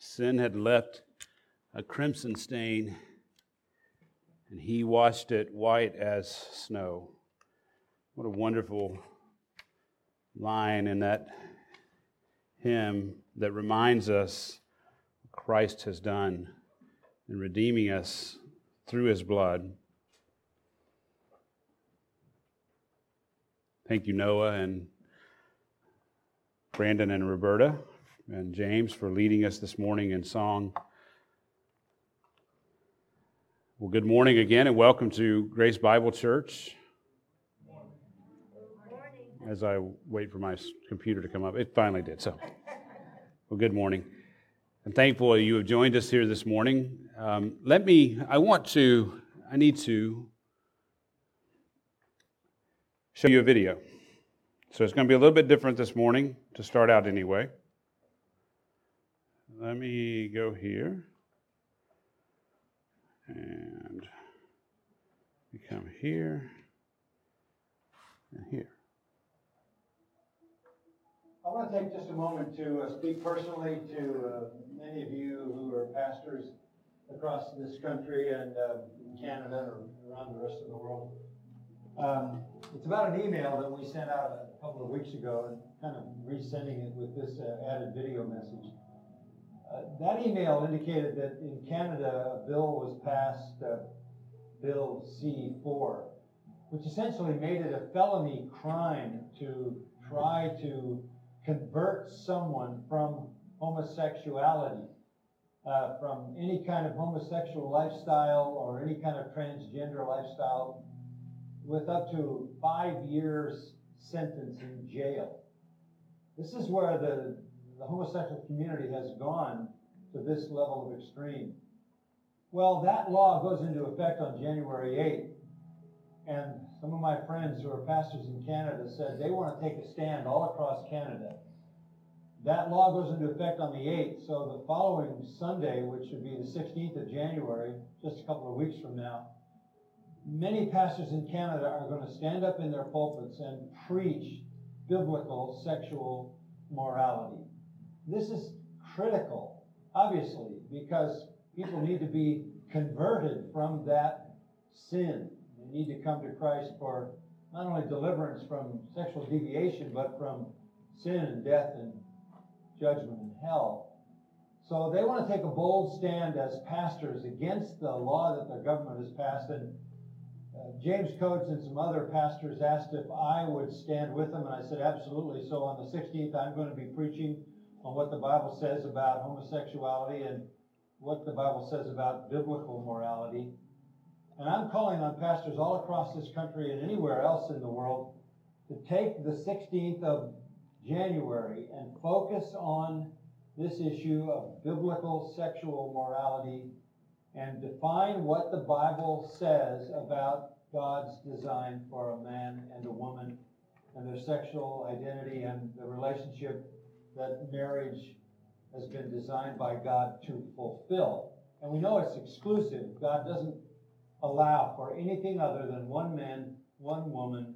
Sin had left a crimson stain, and he washed it white as snow. What a wonderful line in that hymn that reminds us Christ has done in redeeming us through his blood. Thank you, Noah and Brandon and Roberta and James for leading us this morning in song. Well, good morning again, and welcome to Grace Bible Church. As I wait for my computer to come up, it finally did. So, well, good morning. I'm thankful you have joined us here this morning. Um, let me, I want to, I need to show you a video. So it's going to be a little bit different this morning to start out anyway. Let me go here and we come here and here. I want to take just a moment to uh, speak personally to uh, many of you who are pastors across this country and uh, Canada or around the rest of the world. Um, it's about an email that we sent out a couple of weeks ago and kind of resending it with this uh, added video message. Uh, that email indicated that in Canada, a bill was passed, uh, Bill C4, which essentially made it a felony crime to try to convert someone from homosexuality, uh, from any kind of homosexual lifestyle or any kind of transgender lifestyle with up to five years sentence in jail. This is where the, the homosexual community has gone to this level of extreme. Well, that law goes into effect on January 8th. And some of my friends who are pastors in Canada said they want to take a stand all across Canada. That law goes into effect on the 8th, so the following Sunday, which would be the 16th of January, just a couple of weeks from now, many pastors in Canada are going to stand up in their pulpits and preach biblical sexual morality. This is critical, obviously, because people need to be converted from that sin. They need to come to Christ for not only deliverance from sexual deviation, but from sin and death and judgment and hell. So they want to take a bold stand as pastors against the law that their government has passed and uh, James Coates and some other pastors asked if I would stand with them, and I said, absolutely. So on the 16th, I'm going to be preaching on what the Bible says about homosexuality and what the Bible says about biblical morality. And I'm calling on pastors all across this country and anywhere else in the world to take the 16th of January and focus on this issue of biblical sexual morality and define what the Bible says about God's design for a man and a woman and their sexual identity and the relationship that marriage has been designed by God to fulfill. And we know it's exclusive. God doesn't allow for anything other than one man, one woman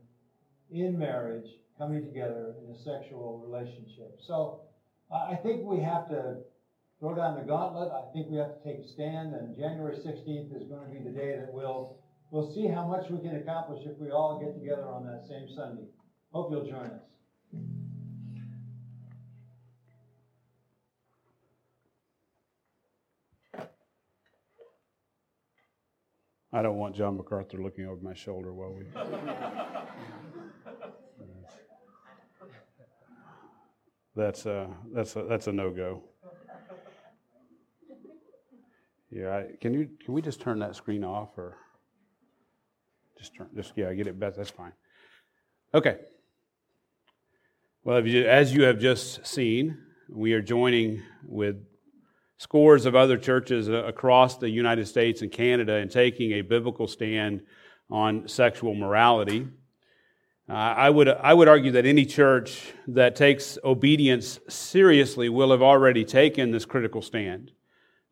in marriage coming together in a sexual relationship. So uh, I think we have to throw down the gauntlet. I think we have to take a stand, and January 16th is going to be the day that we'll we'll see how much we can accomplish if we all get together on that same Sunday. Hope you'll join us. I don't want John MacArthur looking over my shoulder while we. Uh, that's a that's a that's a no go. Yeah, I, can you can we just turn that screen off or just turn just yeah get it back that's fine. Okay. Well, you, as you have just seen, we are joining with scores of other churches across the United States and Canada in taking a biblical stand on sexual morality. Uh, I, would, I would argue that any church that takes obedience seriously will have already taken this critical stand.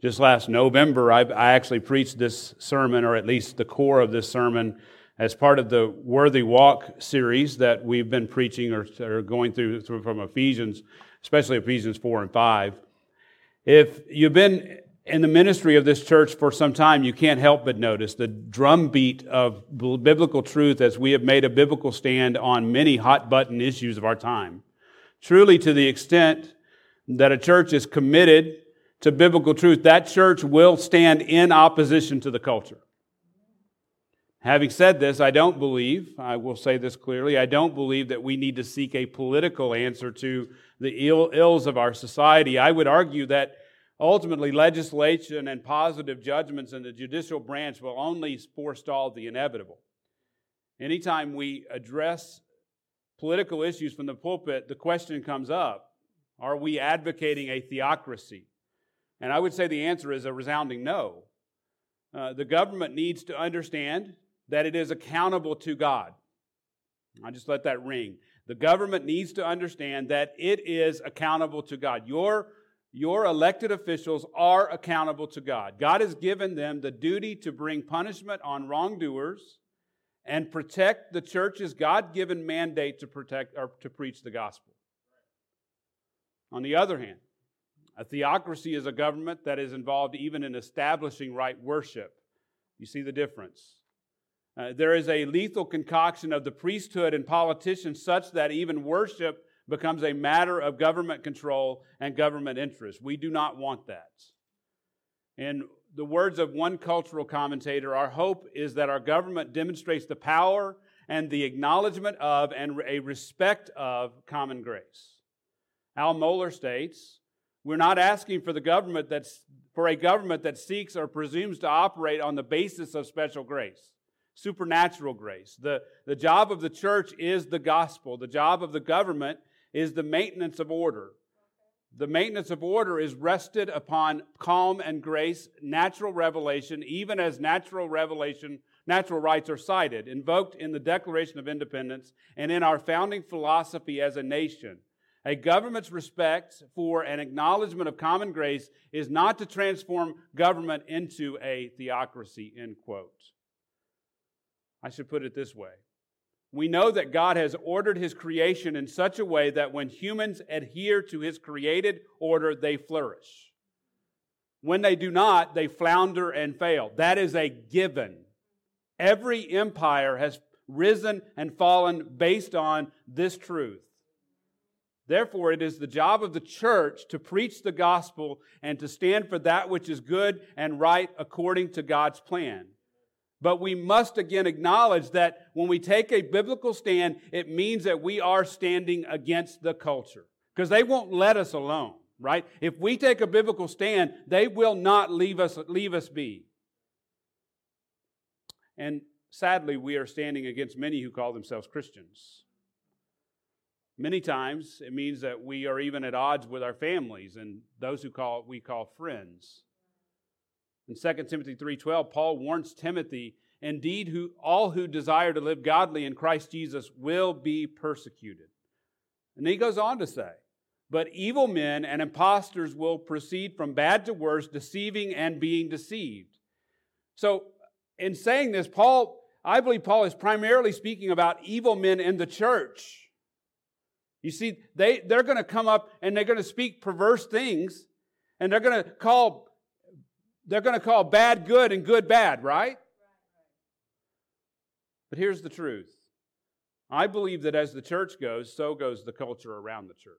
Just last November, I, I actually preached this sermon, or at least the core of this sermon, as part of the Worthy Walk series that we've been preaching or, or going through, through from Ephesians, especially Ephesians 4 and 5. If you've been in the ministry of this church for some time, you can't help but notice the drumbeat of biblical truth as we have made a biblical stand on many hot button issues of our time. Truly, to the extent that a church is committed to biblical truth, that church will stand in opposition to the culture. Having said this, I don't believe, I will say this clearly, I don't believe that we need to seek a political answer to the Ill, ills of our society. I would argue that ultimately legislation and positive judgments in the judicial branch will only forestall the inevitable. Anytime we address political issues from the pulpit, the question comes up are we advocating a theocracy? And I would say the answer is a resounding no. Uh, the government needs to understand that it is accountable to God. I just let that ring. The government needs to understand that it is accountable to God. Your, your elected officials are accountable to God. God has given them the duty to bring punishment on wrongdoers and protect the church's God given mandate to protect or to preach the gospel. On the other hand, a theocracy is a government that is involved even in establishing right worship. You see the difference. Uh, there is a lethal concoction of the priesthood and politicians such that even worship becomes a matter of government control and government interest. We do not want that. In the words of one cultural commentator, our hope is that our government demonstrates the power and the acknowledgement of and a respect of common grace. Al Mohler states, we're not asking for the government that's for a government that seeks or presumes to operate on the basis of special grace supernatural grace. The, the job of the church is the gospel, the job of the government is the maintenance of order. The maintenance of order is rested upon common grace, natural revelation, even as natural revelation, natural rights are cited, invoked in the Declaration of Independence and in our founding philosophy as a nation. A government's respect for an acknowledgement of common grace is not to transform government into a theocracy, end quote. I should put it this way. We know that God has ordered his creation in such a way that when humans adhere to his created order, they flourish. When they do not, they flounder and fail. That is a given. Every empire has risen and fallen based on this truth. Therefore, it is the job of the church to preach the gospel and to stand for that which is good and right according to God's plan. But we must again acknowledge that when we take a biblical stand, it means that we are standing against the culture because they won't let us alone, right? If we take a biblical stand, they will not leave us, leave us be. And sadly, we are standing against many who call themselves Christians. Many times it means that we are even at odds with our families and those who call we call friends. In 2 Timothy 3:12, Paul warns Timothy, indeed who all who desire to live godly in Christ Jesus will be persecuted. And he goes on to say, but evil men and impostors will proceed from bad to worse, deceiving and being deceived. So, in saying this, Paul, I believe Paul is primarily speaking about evil men in the church. You see, they, they're going to come up and they're going to speak perverse things, and they're going to call they're going to call bad good and good bad, right? But here's the truth I believe that as the church goes, so goes the culture around the church.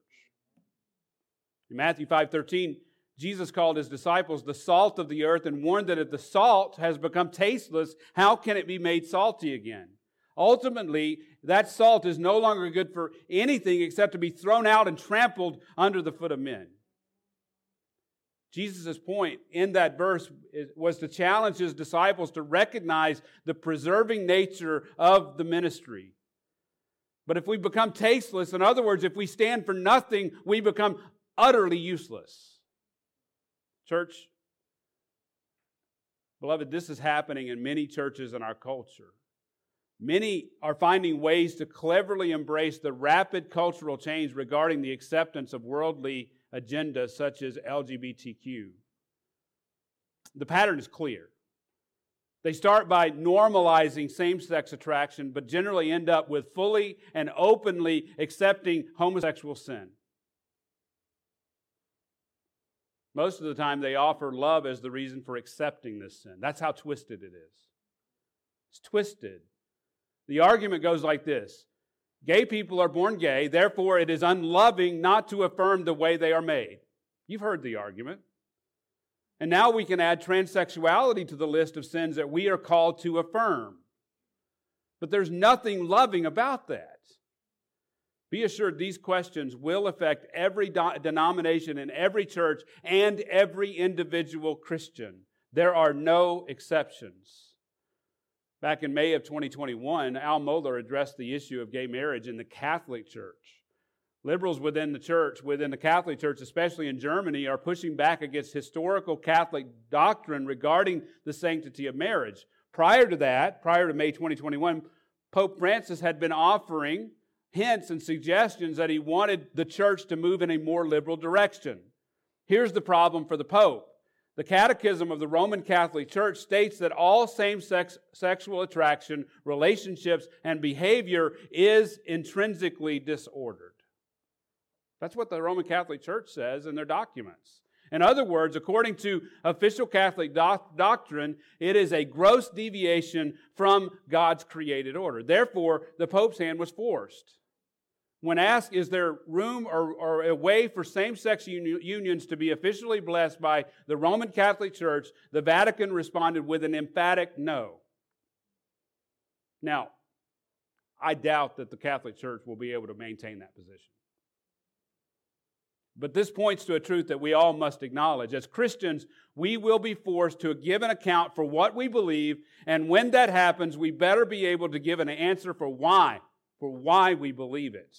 In Matthew 5 13, Jesus called his disciples the salt of the earth and warned that if the salt has become tasteless, how can it be made salty again? Ultimately, that salt is no longer good for anything except to be thrown out and trampled under the foot of men. Jesus' point in that verse was to challenge his disciples to recognize the preserving nature of the ministry. But if we become tasteless, in other words, if we stand for nothing, we become utterly useless. Church, beloved, this is happening in many churches in our culture. Many are finding ways to cleverly embrace the rapid cultural change regarding the acceptance of worldly agendas such as LGBTQ. The pattern is clear. They start by normalizing same sex attraction, but generally end up with fully and openly accepting homosexual sin. Most of the time, they offer love as the reason for accepting this sin. That's how twisted it is. It's twisted. The argument goes like this Gay people are born gay, therefore, it is unloving not to affirm the way they are made. You've heard the argument. And now we can add transsexuality to the list of sins that we are called to affirm. But there's nothing loving about that. Be assured these questions will affect every do- denomination in every church and every individual Christian. There are no exceptions. Back in May of 2021, Al Mohler addressed the issue of gay marriage in the Catholic Church. Liberals within the church, within the Catholic Church, especially in Germany, are pushing back against historical Catholic doctrine regarding the sanctity of marriage. Prior to that, prior to May 2021, Pope Francis had been offering hints and suggestions that he wanted the church to move in a more liberal direction. Here's the problem for the Pope. The Catechism of the Roman Catholic Church states that all same-sex sexual attraction, relationships, and behavior is intrinsically disordered. That's what the Roman Catholic Church says in their documents. In other words, according to official Catholic doc- doctrine, it is a gross deviation from God's created order. Therefore, the Pope's hand was forced. When asked, is there room or, or a way for same sex unions to be officially blessed by the Roman Catholic Church, the Vatican responded with an emphatic no. Now, I doubt that the Catholic Church will be able to maintain that position. But this points to a truth that we all must acknowledge. As Christians, we will be forced to give an account for what we believe, and when that happens, we better be able to give an answer for why, for why we believe it.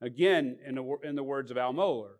Again, in the, in the words of Al Mohler,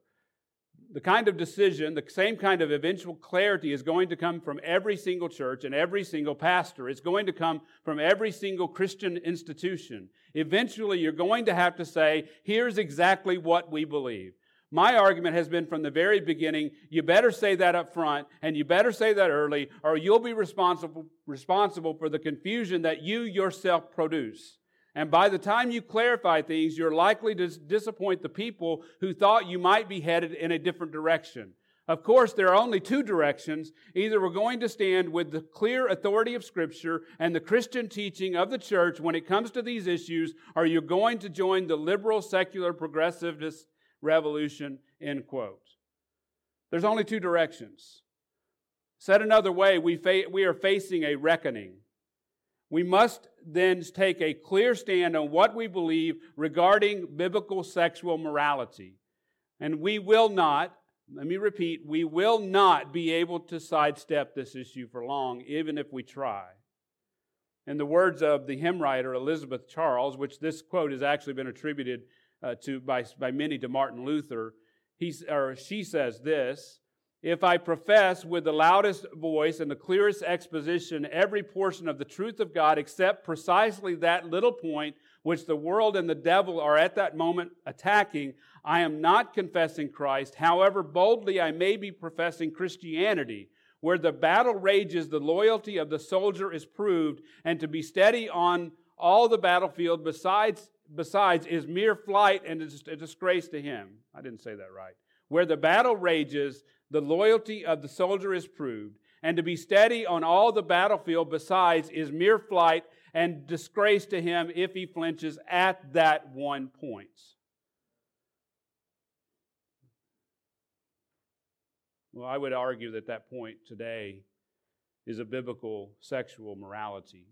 the kind of decision, the same kind of eventual clarity is going to come from every single church and every single pastor. It's going to come from every single Christian institution. Eventually, you're going to have to say, here's exactly what we believe. My argument has been from the very beginning, you better say that up front and you better say that early or you'll be responsible, responsible for the confusion that you yourself produce. And by the time you clarify things, you're likely to disappoint the people who thought you might be headed in a different direction. Of course, there are only two directions. Either we're going to stand with the clear authority of Scripture and the Christian teaching of the church when it comes to these issues, or you're going to join the liberal, secular, progressivist revolution, end quote. There's only two directions. Said another way, we, fa- we are facing a reckoning. We must then take a clear stand on what we believe regarding biblical sexual morality. And we will not, let me repeat, we will not be able to sidestep this issue for long, even if we try. In the words of the hymn writer Elizabeth Charles, which this quote has actually been attributed uh, to by, by many to Martin Luther, he, or she says this if I profess with the loudest voice and the clearest exposition every portion of the truth of God except precisely that little point which the world and the devil are at that moment attacking, I am not confessing Christ. However boldly I may be professing Christianity, where the battle rages, the loyalty of the soldier is proved, and to be steady on all the battlefield besides, besides is mere flight and a disgrace to him. I didn't say that right. Where the battle rages, the loyalty of the soldier is proved, and to be steady on all the battlefield besides is mere flight and disgrace to him if he flinches at that one point. Well, I would argue that that point today is a biblical sexual morality.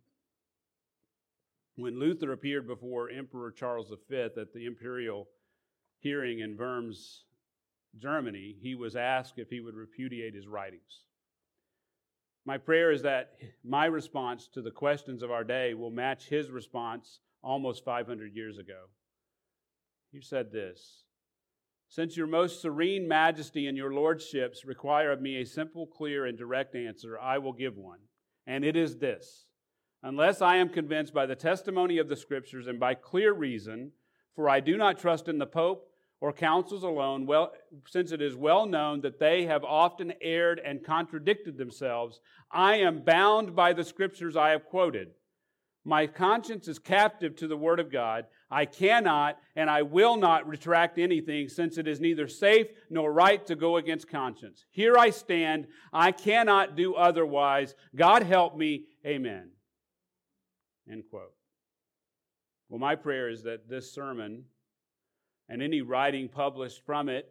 When Luther appeared before Emperor Charles V at the imperial hearing in Worms, Germany, he was asked if he would repudiate his writings. My prayer is that my response to the questions of our day will match his response almost 500 years ago. He said this Since your most serene majesty and your lordships require of me a simple, clear, and direct answer, I will give one. And it is this Unless I am convinced by the testimony of the Scriptures and by clear reason, for I do not trust in the Pope or councils alone, well, since it is well known that they have often erred and contradicted themselves, I am bound by the scriptures I have quoted. My conscience is captive to the word of God. I cannot and I will not retract anything, since it is neither safe nor right to go against conscience. Here I stand. I cannot do otherwise. God help me. Amen. End quote. Well, my prayer is that this sermon and any writing published from it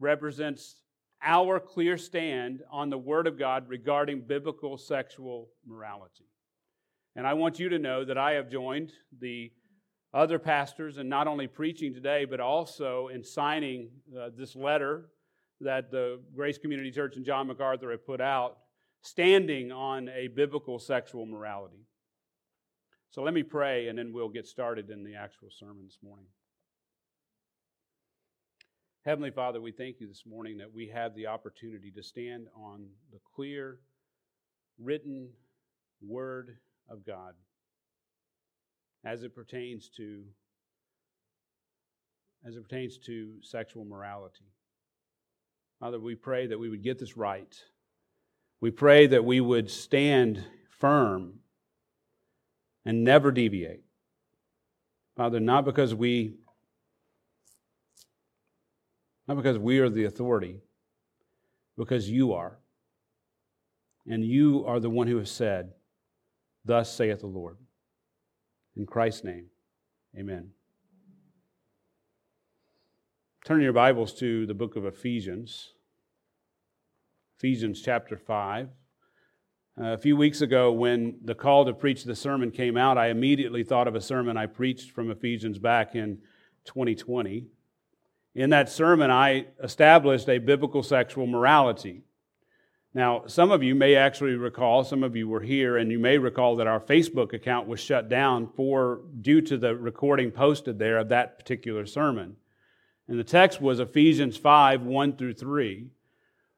represents our clear stand on the Word of God regarding biblical sexual morality. And I want you to know that I have joined the other pastors in not only preaching today, but also in signing uh, this letter that the Grace Community Church and John MacArthur have put out, standing on a biblical sexual morality. So let me pray, and then we'll get started in the actual sermon this morning. Heavenly Father, we thank you this morning that we have the opportunity to stand on the clear, written Word of God as it pertains to as it pertains to sexual morality. Father, we pray that we would get this right. We pray that we would stand firm and never deviate. Father, not because we not because we are the authority, because you are. And you are the one who has said, Thus saith the Lord. In Christ's name, amen. Turn your Bibles to the book of Ephesians, Ephesians chapter 5. Uh, a few weeks ago, when the call to preach the sermon came out, I immediately thought of a sermon I preached from Ephesians back in 2020. In that sermon, I established a biblical sexual morality. Now, some of you may actually recall, some of you were here, and you may recall that our Facebook account was shut down for due to the recording posted there of that particular sermon. And the text was Ephesians 5 1 through 3.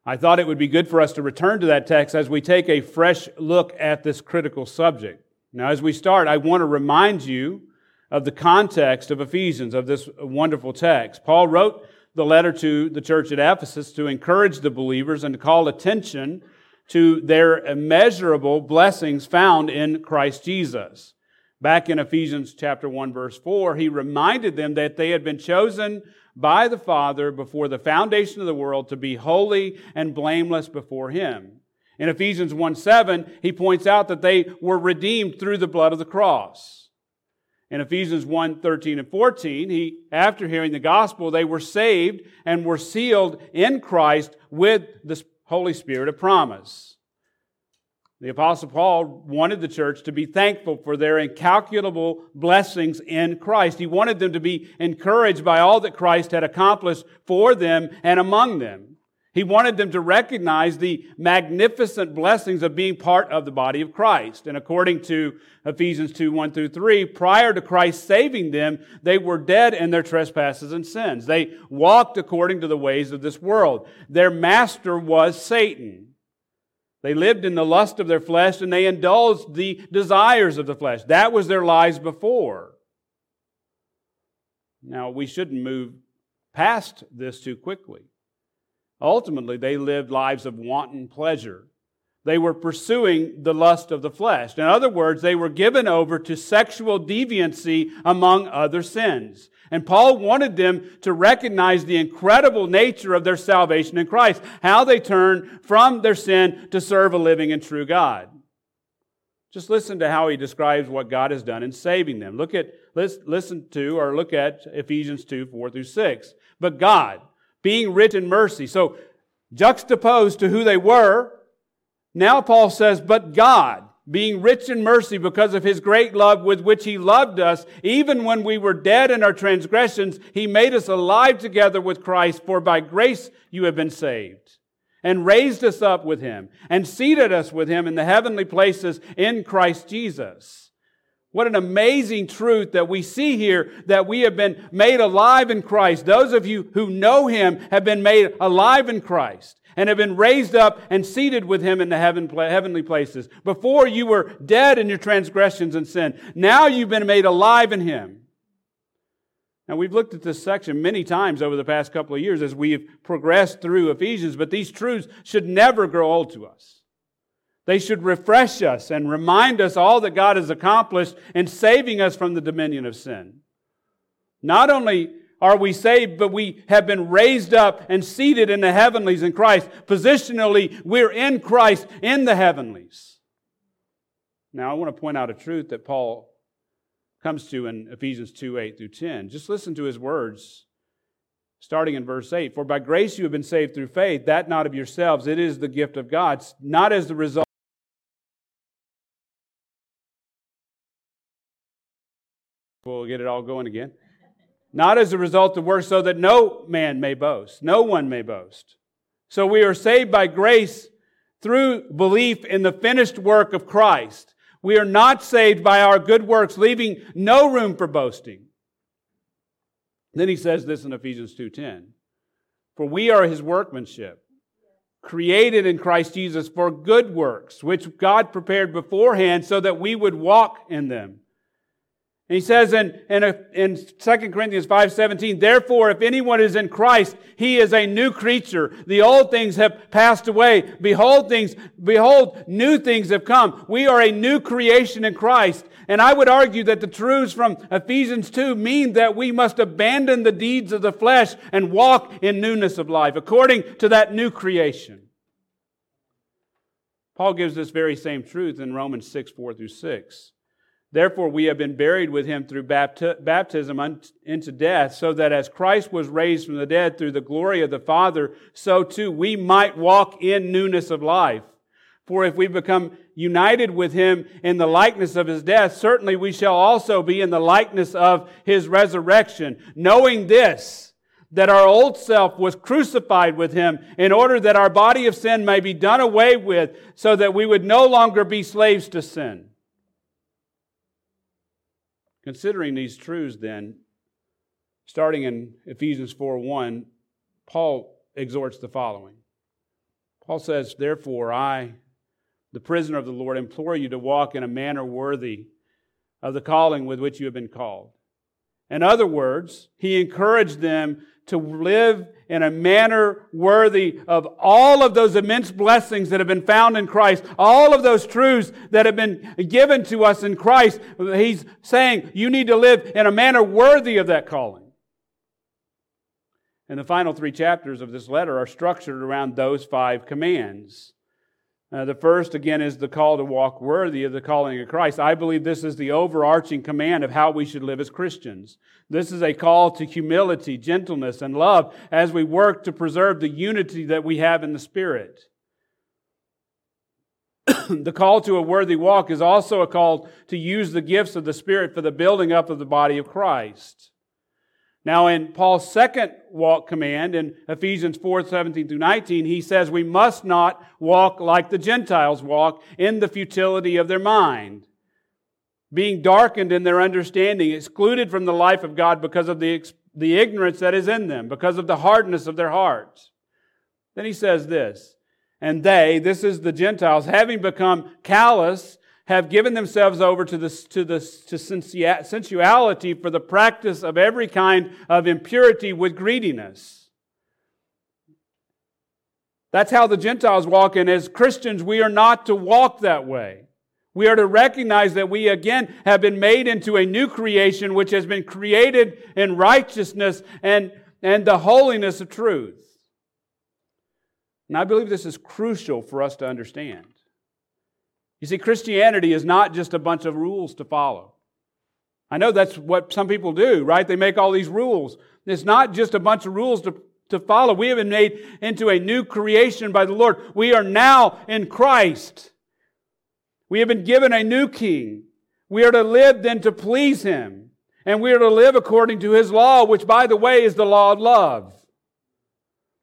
I thought it would be good for us to return to that text as we take a fresh look at this critical subject. Now, as we start, I want to remind you of the context of Ephesians, of this wonderful text. Paul wrote the letter to the church at Ephesus to encourage the believers and to call attention to their immeasurable blessings found in Christ Jesus. Back in Ephesians chapter 1 verse 4, he reminded them that they had been chosen by the Father before the foundation of the world to be holy and blameless before him. In Ephesians 1 7, he points out that they were redeemed through the blood of the cross. In Ephesians 1 13 and 14, he, after hearing the gospel, they were saved and were sealed in Christ with the Holy Spirit of promise. The Apostle Paul wanted the church to be thankful for their incalculable blessings in Christ. He wanted them to be encouraged by all that Christ had accomplished for them and among them. He wanted them to recognize the magnificent blessings of being part of the body of Christ. And according to Ephesians 2 1 through 3, prior to Christ saving them, they were dead in their trespasses and sins. They walked according to the ways of this world. Their master was Satan. They lived in the lust of their flesh and they indulged the desires of the flesh. That was their lives before. Now, we shouldn't move past this too quickly. Ultimately, they lived lives of wanton pleasure. They were pursuing the lust of the flesh. In other words, they were given over to sexual deviancy among other sins. And Paul wanted them to recognize the incredible nature of their salvation in Christ, how they turned from their sin to serve a living and true God. Just listen to how he describes what God has done in saving them. Look at, listen to, or look at Ephesians 2, 4 through 6. But God, being rich in mercy. So, juxtaposed to who they were, now Paul says, But God, being rich in mercy because of his great love with which he loved us, even when we were dead in our transgressions, he made us alive together with Christ, for by grace you have been saved. And raised us up with him, and seated us with him in the heavenly places in Christ Jesus what an amazing truth that we see here that we have been made alive in Christ. Those of you who know Him have been made alive in Christ and have been raised up and seated with Him in the heavenly places. Before you were dead in your transgressions and sin. Now you've been made alive in Him. Now we've looked at this section many times over the past couple of years as we've progressed through Ephesians, but these truths should never grow old to us. They should refresh us and remind us all that God has accomplished in saving us from the dominion of sin. Not only are we saved, but we have been raised up and seated in the heavenlies in Christ. Positionally, we're in Christ in the heavenlies. Now, I want to point out a truth that Paul comes to in Ephesians 2 8 through 10. Just listen to his words, starting in verse 8. For by grace you have been saved through faith, that not of yourselves, it is the gift of God, not as the result. We'll get it all going again not as a result of works, so that no man may boast, no one may boast. So we are saved by grace through belief in the finished work of Christ. We are not saved by our good works, leaving no room for boasting. Then he says this in Ephesians 2:10. For we are his workmanship, created in Christ Jesus for good works, which God prepared beforehand so that we would walk in them. And he says in, in, a, in 2 Corinthians 5.17, Therefore, if anyone is in Christ, he is a new creature. The old things have passed away. Behold things, behold, new things have come. We are a new creation in Christ. And I would argue that the truths from Ephesians 2 mean that we must abandon the deeds of the flesh and walk in newness of life, according to that new creation. Paul gives this very same truth in Romans 6, 4 through 6. Therefore, we have been buried with him through baptism into death, so that as Christ was raised from the dead through the glory of the Father, so too we might walk in newness of life. For if we become united with him in the likeness of his death, certainly we shall also be in the likeness of his resurrection, knowing this, that our old self was crucified with him in order that our body of sin may be done away with, so that we would no longer be slaves to sin. Considering these truths, then, starting in Ephesians 4 1, Paul exhorts the following. Paul says, Therefore, I, the prisoner of the Lord, implore you to walk in a manner worthy of the calling with which you have been called. In other words, he encouraged them to live in a manner worthy of all of those immense blessings that have been found in Christ, all of those truths that have been given to us in Christ. He's saying you need to live in a manner worthy of that calling. And the final three chapters of this letter are structured around those five commands. Uh, the first, again, is the call to walk worthy of the calling of Christ. I believe this is the overarching command of how we should live as Christians. This is a call to humility, gentleness, and love as we work to preserve the unity that we have in the Spirit. the call to a worthy walk is also a call to use the gifts of the Spirit for the building up of the body of Christ. Now, in Paul's second walk command in Ephesians 4 17 through 19, he says we must not walk like the Gentiles walk in the futility of their mind, being darkened in their understanding, excluded from the life of God because of the, the ignorance that is in them, because of the hardness of their hearts. Then he says this, and they, this is the Gentiles, having become callous have given themselves over to, this, to, this, to sensuality for the practice of every kind of impurity with greediness. That's how the Gentiles walk, and as Christians, we are not to walk that way. We are to recognize that we again have been made into a new creation which has been created in righteousness and, and the holiness of truth. And I believe this is crucial for us to understand. You see, Christianity is not just a bunch of rules to follow. I know that's what some people do, right? They make all these rules. It's not just a bunch of rules to, to follow. We have been made into a new creation by the Lord. We are now in Christ. We have been given a new king. We are to live then to please him. And we are to live according to his law, which, by the way, is the law of love.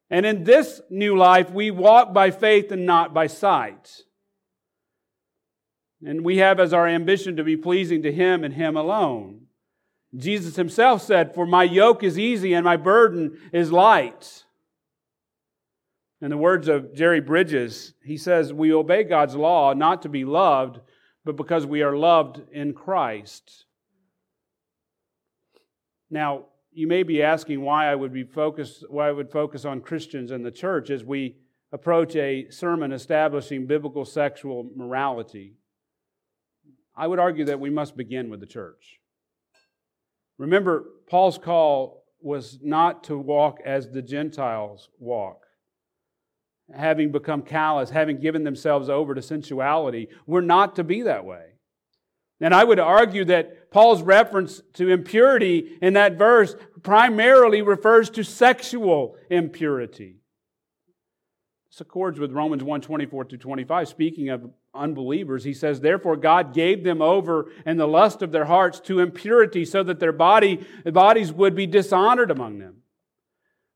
And in this new life, we walk by faith and not by sight. And we have as our ambition to be pleasing to Him and Him alone. Jesus Himself said, For my yoke is easy and my burden is light. In the words of Jerry Bridges, he says, We obey God's law not to be loved, but because we are loved in Christ. Now, you may be asking why I would be focused, why I would focus on Christians and the church as we approach a sermon establishing biblical sexual morality. I would argue that we must begin with the church. Remember, Paul's call was not to walk as the Gentiles walk, having become callous, having given themselves over to sensuality. We're not to be that way. And I would argue that Paul's reference to impurity in that verse primarily refers to sexual impurity. Accords with Romans 1 24 to 25. Speaking of unbelievers, he says, Therefore, God gave them over in the lust of their hearts to impurity, so that their body, bodies would be dishonored among them.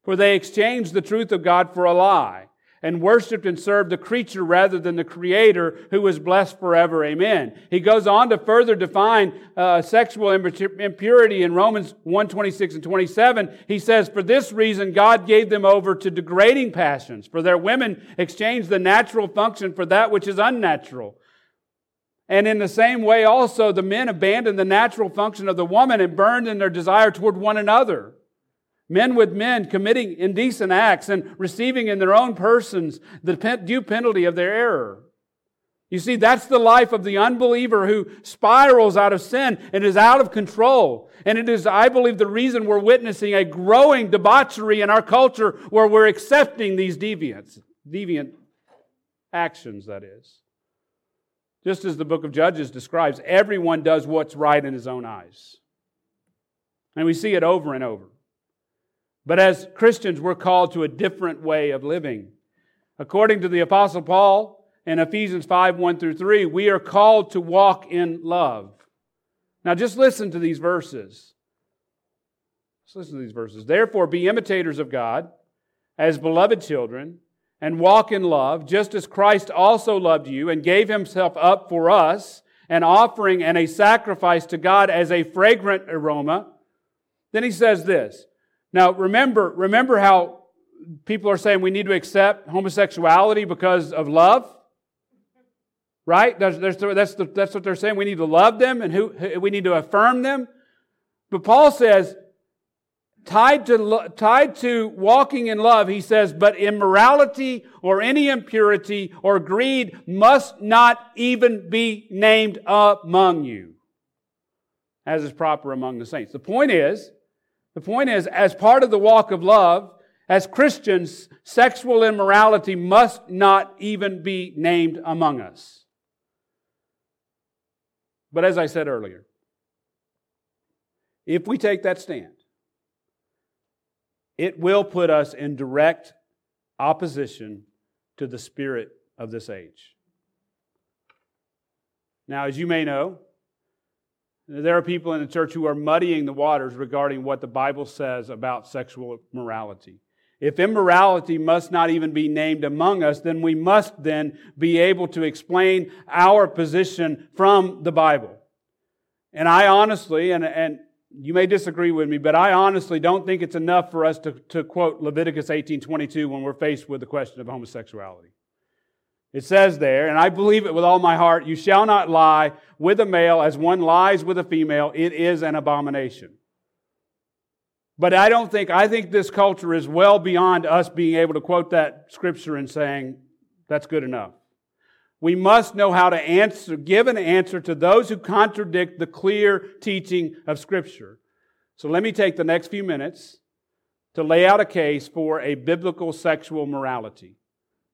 For they exchanged the truth of God for a lie and worshiped and served the creature rather than the creator who was blessed forever. Amen. He goes on to further define uh, sexual impurity in Romans 1 26 and 27. He says, For this reason, God gave them over to degrading passions, for their women exchanged the natural function for that which is unnatural. And in the same way, also, the men abandoned the natural function of the woman and burned in their desire toward one another men with men committing indecent acts and receiving in their own persons the due penalty of their error. You see, that's the life of the unbeliever who spirals out of sin and is out of control. And it is, I believe, the reason we're witnessing a growing debauchery in our culture where we're accepting these deviants, deviant actions, that is. Just as the book of Judges describes, everyone does what's right in his own eyes. And we see it over and over. But as Christians, we're called to a different way of living. According to the Apostle Paul in Ephesians 5 1 through 3, we are called to walk in love. Now, just listen to these verses. Just listen to these verses. Therefore, be imitators of God as beloved children and walk in love, just as Christ also loved you and gave himself up for us, an offering and a sacrifice to God as a fragrant aroma. Then he says this now, remember, remember how people are saying we need to accept homosexuality because of love? Right? That's, that's, that's, the, that's what they're saying. We need to love them and who, we need to affirm them. But Paul says, tied to, tied to walking in love, he says, but immorality or any impurity or greed must not even be named among you, as is proper among the saints. The point is, the point is, as part of the walk of love, as Christians, sexual immorality must not even be named among us. But as I said earlier, if we take that stand, it will put us in direct opposition to the spirit of this age. Now, as you may know, there are people in the church who are muddying the waters regarding what the Bible says about sexual morality. If immorality must not even be named among us, then we must then be able to explain our position from the Bible. And I honestly, and, and you may disagree with me, but I honestly don't think it's enough for us to, to quote Leviticus 18:22 when we're faced with the question of homosexuality. It says there, and I believe it with all my heart, you shall not lie with a male as one lies with a female. It is an abomination. But I don't think, I think this culture is well beyond us being able to quote that scripture and saying, that's good enough. We must know how to answer, give an answer to those who contradict the clear teaching of Scripture. So let me take the next few minutes to lay out a case for a biblical sexual morality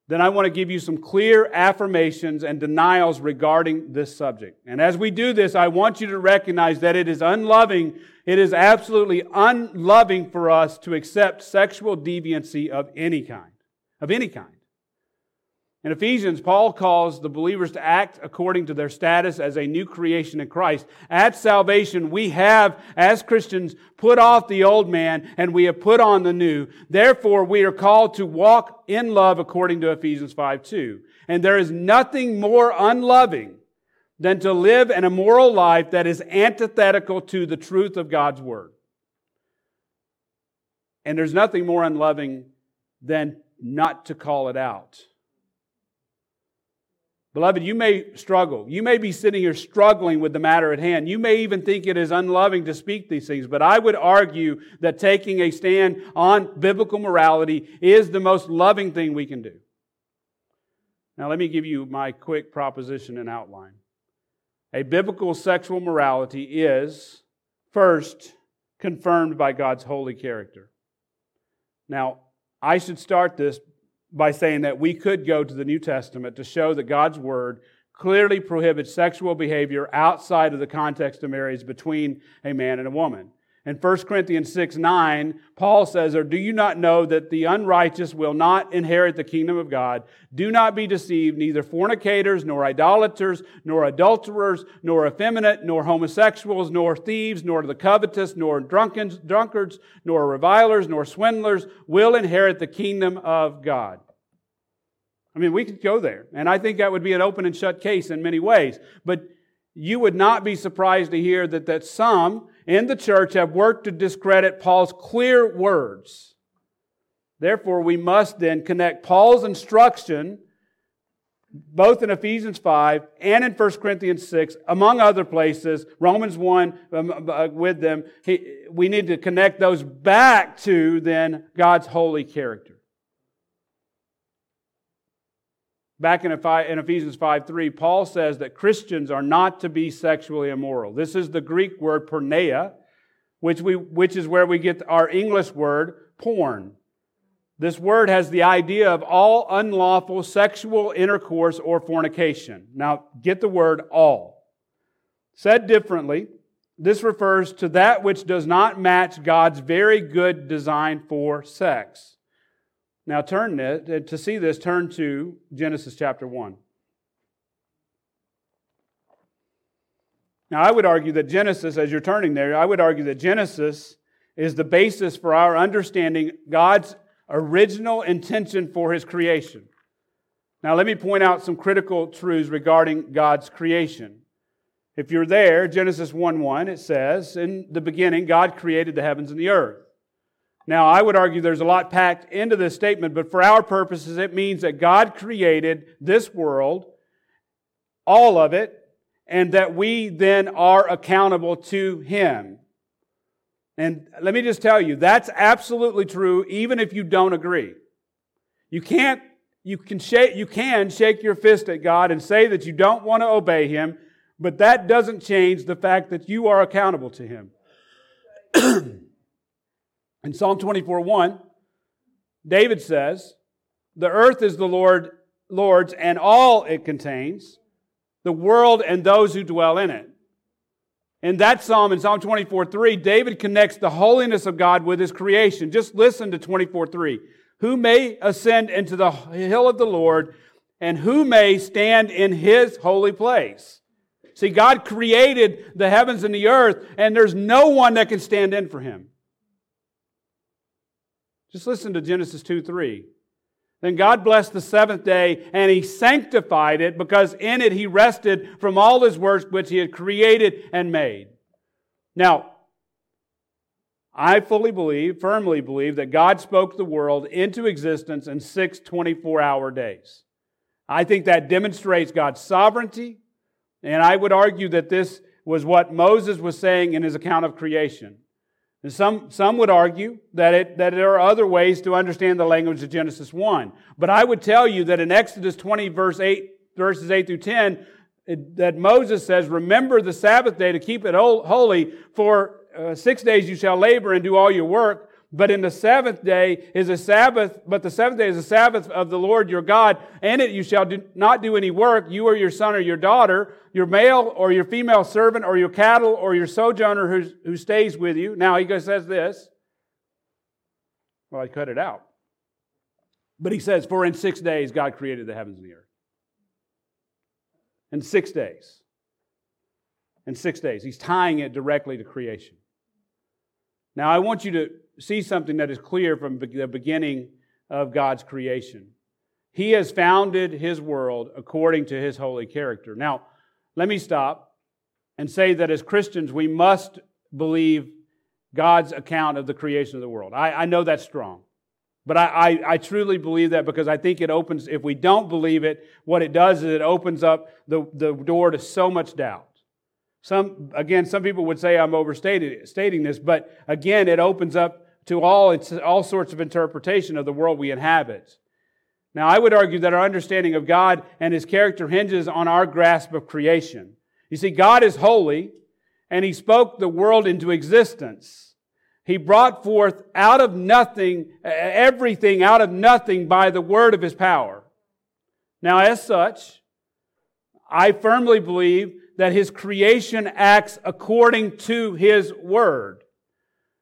then I want to give you some clear affirmations and denials regarding this subject. And as we do this, I want you to recognize that it is unloving, it is absolutely unloving for us to accept sexual deviancy of any kind. Of any kind. In Ephesians, Paul calls the believers to act according to their status as a new creation in Christ. At salvation, we have, as Christians, put off the old man and we have put on the new. Therefore, we are called to walk in love according to Ephesians 5 2. And there is nothing more unloving than to live an immoral life that is antithetical to the truth of God's Word. And there's nothing more unloving than not to call it out. Beloved, you may struggle. You may be sitting here struggling with the matter at hand. You may even think it is unloving to speak these things, but I would argue that taking a stand on biblical morality is the most loving thing we can do. Now, let me give you my quick proposition and outline. A biblical sexual morality is, first, confirmed by God's holy character. Now, I should start this by saying that we could go to the New Testament to show that God's Word clearly prohibits sexual behavior outside of the context of marriage between a man and a woman. In 1 Corinthians 6 9, Paul says, Or do you not know that the unrighteous will not inherit the kingdom of God? Do not be deceived, neither fornicators, nor idolaters, nor adulterers, nor effeminate, nor homosexuals, nor thieves, nor the covetous, nor drunkards, nor revilers, nor swindlers will inherit the kingdom of God. I mean, we could go there. And I think that would be an open and shut case in many ways. But you would not be surprised to hear that, that some in the church have worked to discredit Paul's clear words. Therefore, we must then connect Paul's instruction, both in Ephesians 5 and in 1 Corinthians 6, among other places, Romans 1 um, uh, with them. He, we need to connect those back to then God's holy character. Back in Ephesians 5 3, Paul says that Christians are not to be sexually immoral. This is the Greek word porneia, which, we, which is where we get our English word porn. This word has the idea of all unlawful sexual intercourse or fornication. Now, get the word all. Said differently, this refers to that which does not match God's very good design for sex. Now, turn to, uh, to see this, turn to Genesis chapter 1. Now, I would argue that Genesis, as you're turning there, I would argue that Genesis is the basis for our understanding God's original intention for his creation. Now, let me point out some critical truths regarding God's creation. If you're there, Genesis 1 1, it says, In the beginning, God created the heavens and the earth. Now, I would argue there's a lot packed into this statement, but for our purposes, it means that God created this world, all of it, and that we then are accountable to Him. And let me just tell you, that's absolutely true, even if you don't agree. You can't, you can shake, you can shake your fist at God and say that you don't want to obey Him, but that doesn't change the fact that you are accountable to Him. In Psalm 24 1, David says, The earth is the Lord, Lord's and all it contains, the world and those who dwell in it. In that psalm, in Psalm 24 3, David connects the holiness of God with his creation. Just listen to 24 3. Who may ascend into the hill of the Lord, and who may stand in his holy place? See, God created the heavens and the earth, and there's no one that can stand in for him. Just listen to Genesis 2 3. Then God blessed the seventh day and he sanctified it because in it he rested from all his works which he had created and made. Now, I fully believe, firmly believe, that God spoke the world into existence in six 24 hour days. I think that demonstrates God's sovereignty, and I would argue that this was what Moses was saying in his account of creation. And some, some would argue that, it, that there are other ways to understand the language of Genesis 1. But I would tell you that in Exodus 20, verse 8, verses 8 through 10, it, that Moses says, Remember the Sabbath day to keep it holy, for uh, six days you shall labor and do all your work. But in the seventh day is a Sabbath, but the seventh day is a Sabbath of the Lord your God. In it you shall do, not do any work, you or your son or your daughter, your male or your female servant or your cattle or your sojourner who, who stays with you. Now he says this. Well, I cut it out. But he says, For in six days God created the heavens and the earth. In six days. In six days. He's tying it directly to creation. Now, I want you to see something that is clear from the beginning of God's creation. He has founded his world according to his holy character. Now, let me stop and say that as Christians, we must believe God's account of the creation of the world. I, I know that's strong. But I, I, I, truly believe that because I think it opens, if we don't believe it, what it does is it opens up the, the door to so much doubt. Some, again, some people would say I'm overstating this, but again, it opens up to all, it's all sorts of interpretation of the world we inhabit. Now, I would argue that our understanding of God and His character hinges on our grasp of creation. You see, God is holy, and He spoke the world into existence. He brought forth out of nothing, everything out of nothing by the word of his power. Now, as such, I firmly believe that his creation acts according to his word.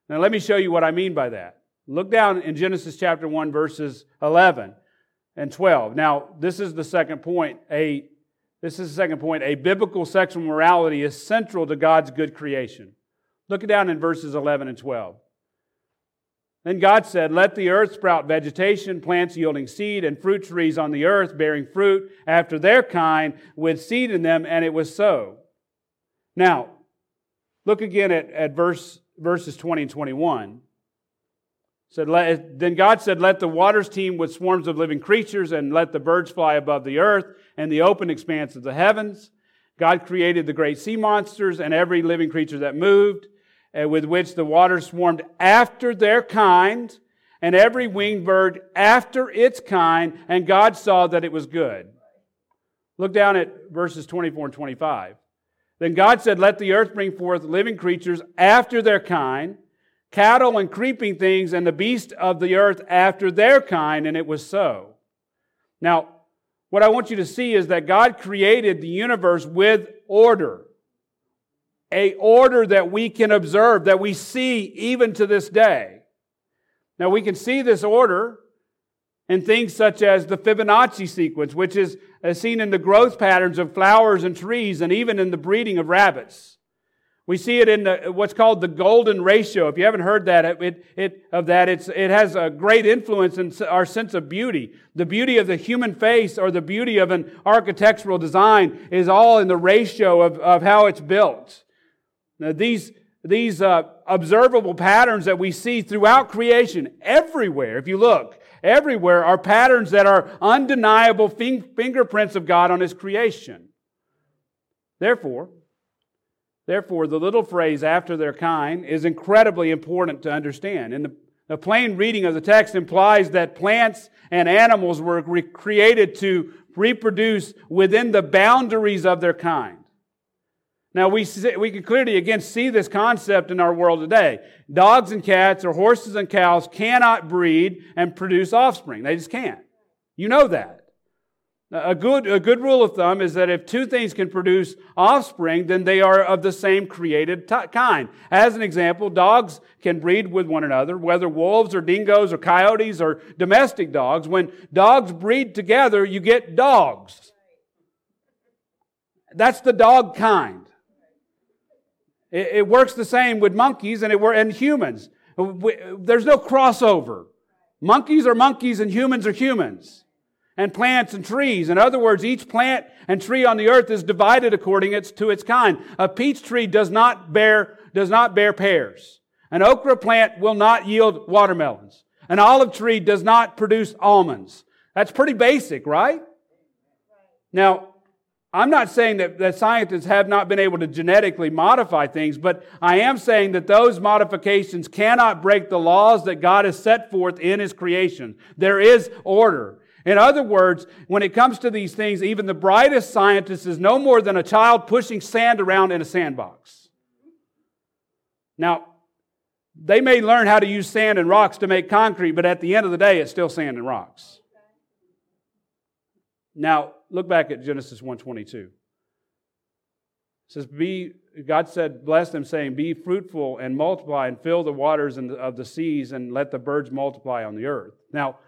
Now, let me show you what I mean by that. Look down in Genesis chapter 1, verses 11 and 12. Now, this is the second point. A, this is the second point. A biblical sexual morality is central to God's good creation. Look down in verses 11 and 12. Then God said, Let the earth sprout vegetation, plants yielding seed, and fruit trees on the earth bearing fruit after their kind with seed in them, and it was so. Now, look again at, at verse, verses 20 and 21. Said, let, then God said, Let the waters teem with swarms of living creatures, and let the birds fly above the earth and the open expanse of the heavens. God created the great sea monsters and every living creature that moved and with which the waters swarmed after their kind, and every winged bird after its kind, and God saw that it was good. Look down at verses 24 and 25. Then God said, Let the earth bring forth living creatures after their kind, cattle and creeping things, and the beasts of the earth after their kind, and it was so. Now, what I want you to see is that God created the universe with order a order that we can observe, that we see even to this day. Now we can see this order in things such as the Fibonacci sequence, which is seen in the growth patterns of flowers and trees and even in the breeding of rabbits. We see it in the, what's called the golden ratio. If you haven't heard that, it, it, of that, it has a great influence in our sense of beauty. The beauty of the human face or the beauty of an architectural design is all in the ratio of, of how it's built. Now, these, these uh, observable patterns that we see throughout creation, everywhere, if you look, everywhere, are patterns that are undeniable fingerprints of God on His creation. Therefore, therefore, the little phrase after their kind is incredibly important to understand. And the, the plain reading of the text implies that plants and animals were created to reproduce within the boundaries of their kind. Now, we, we can clearly again see this concept in our world today. Dogs and cats or horses and cows cannot breed and produce offspring. They just can't. You know that. A good, a good rule of thumb is that if two things can produce offspring, then they are of the same created t- kind. As an example, dogs can breed with one another, whether wolves or dingoes or coyotes or domestic dogs. When dogs breed together, you get dogs. That's the dog kind. It, it works the same with monkeys and, it, and humans. There's no crossover. Monkeys are monkeys and humans are humans. And plants and trees. In other words, each plant and tree on the earth is divided according to its kind. A peach tree does not bear, does not bear pears. An okra plant will not yield watermelons. An olive tree does not produce almonds. That's pretty basic, right? Now, I'm not saying that, that scientists have not been able to genetically modify things, but I am saying that those modifications cannot break the laws that God has set forth in His creation. There is order. In other words, when it comes to these things, even the brightest scientist is no more than a child pushing sand around in a sandbox. Now, they may learn how to use sand and rocks to make concrete, but at the end of the day, it's still sand and rocks. Now, look back at Genesis 122. It says, Be God said, bless them, saying, Be fruitful and multiply and fill the waters of the seas and let the birds multiply on the earth. Now,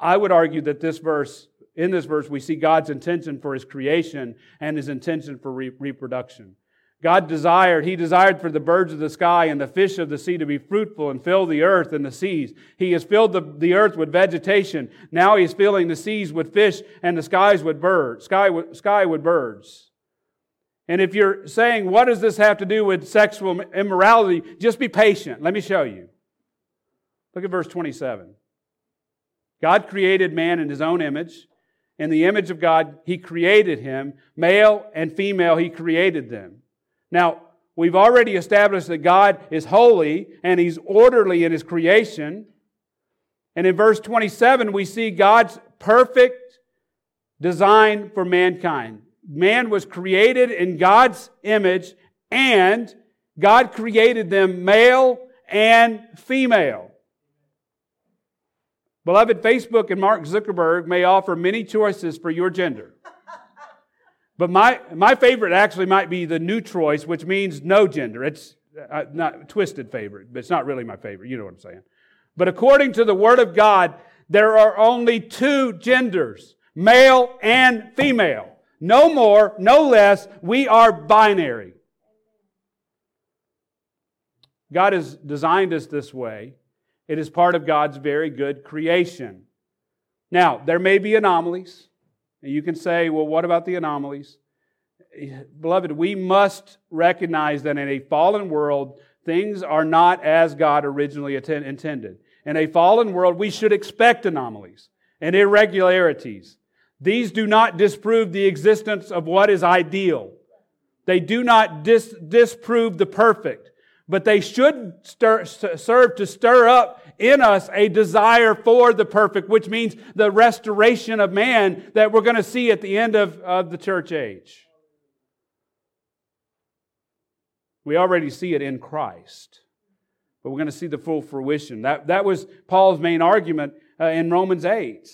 I would argue that this verse, in this verse, we see God's intention for his creation and his intention for re- reproduction. God desired, He desired for the birds of the sky and the fish of the sea to be fruitful and fill the earth and the seas. He has filled the, the earth with vegetation. Now He is filling the seas with fish and the skies with birds, sky, sky with birds. And if you're saying, what does this have to do with sexual immorality? Just be patient. Let me show you. Look at verse 27. God created man in His own image. In the image of God, He created him. Male and female, He created them. Now, we've already established that God is holy and He's orderly in His creation. And in verse 27, we see God's perfect design for mankind. Man was created in God's image, and God created them male and female. Beloved, Facebook and Mark Zuckerberg may offer many choices for your gender. But my, my favorite actually might be the new choice, which means no gender. It's uh, not twisted favorite, but it's not really my favorite. You know what I'm saying. But according to the Word of God, there are only two genders, male and female. No more, no less. We are binary. God has designed us this way. It is part of God's very good creation. Now, there may be anomalies. And you can say, well, what about the anomalies? Beloved, we must recognize that in a fallen world, things are not as God originally intended. In a fallen world, we should expect anomalies and irregularities. These do not disprove the existence of what is ideal. They do not dis- disprove the perfect, but they should stir, serve to stir up in us a desire for the perfect, which means the restoration of man that we're going to see at the end of, of the church age. We already see it in Christ, but we're going to see the full fruition. That, that was Paul's main argument uh, in Romans 8.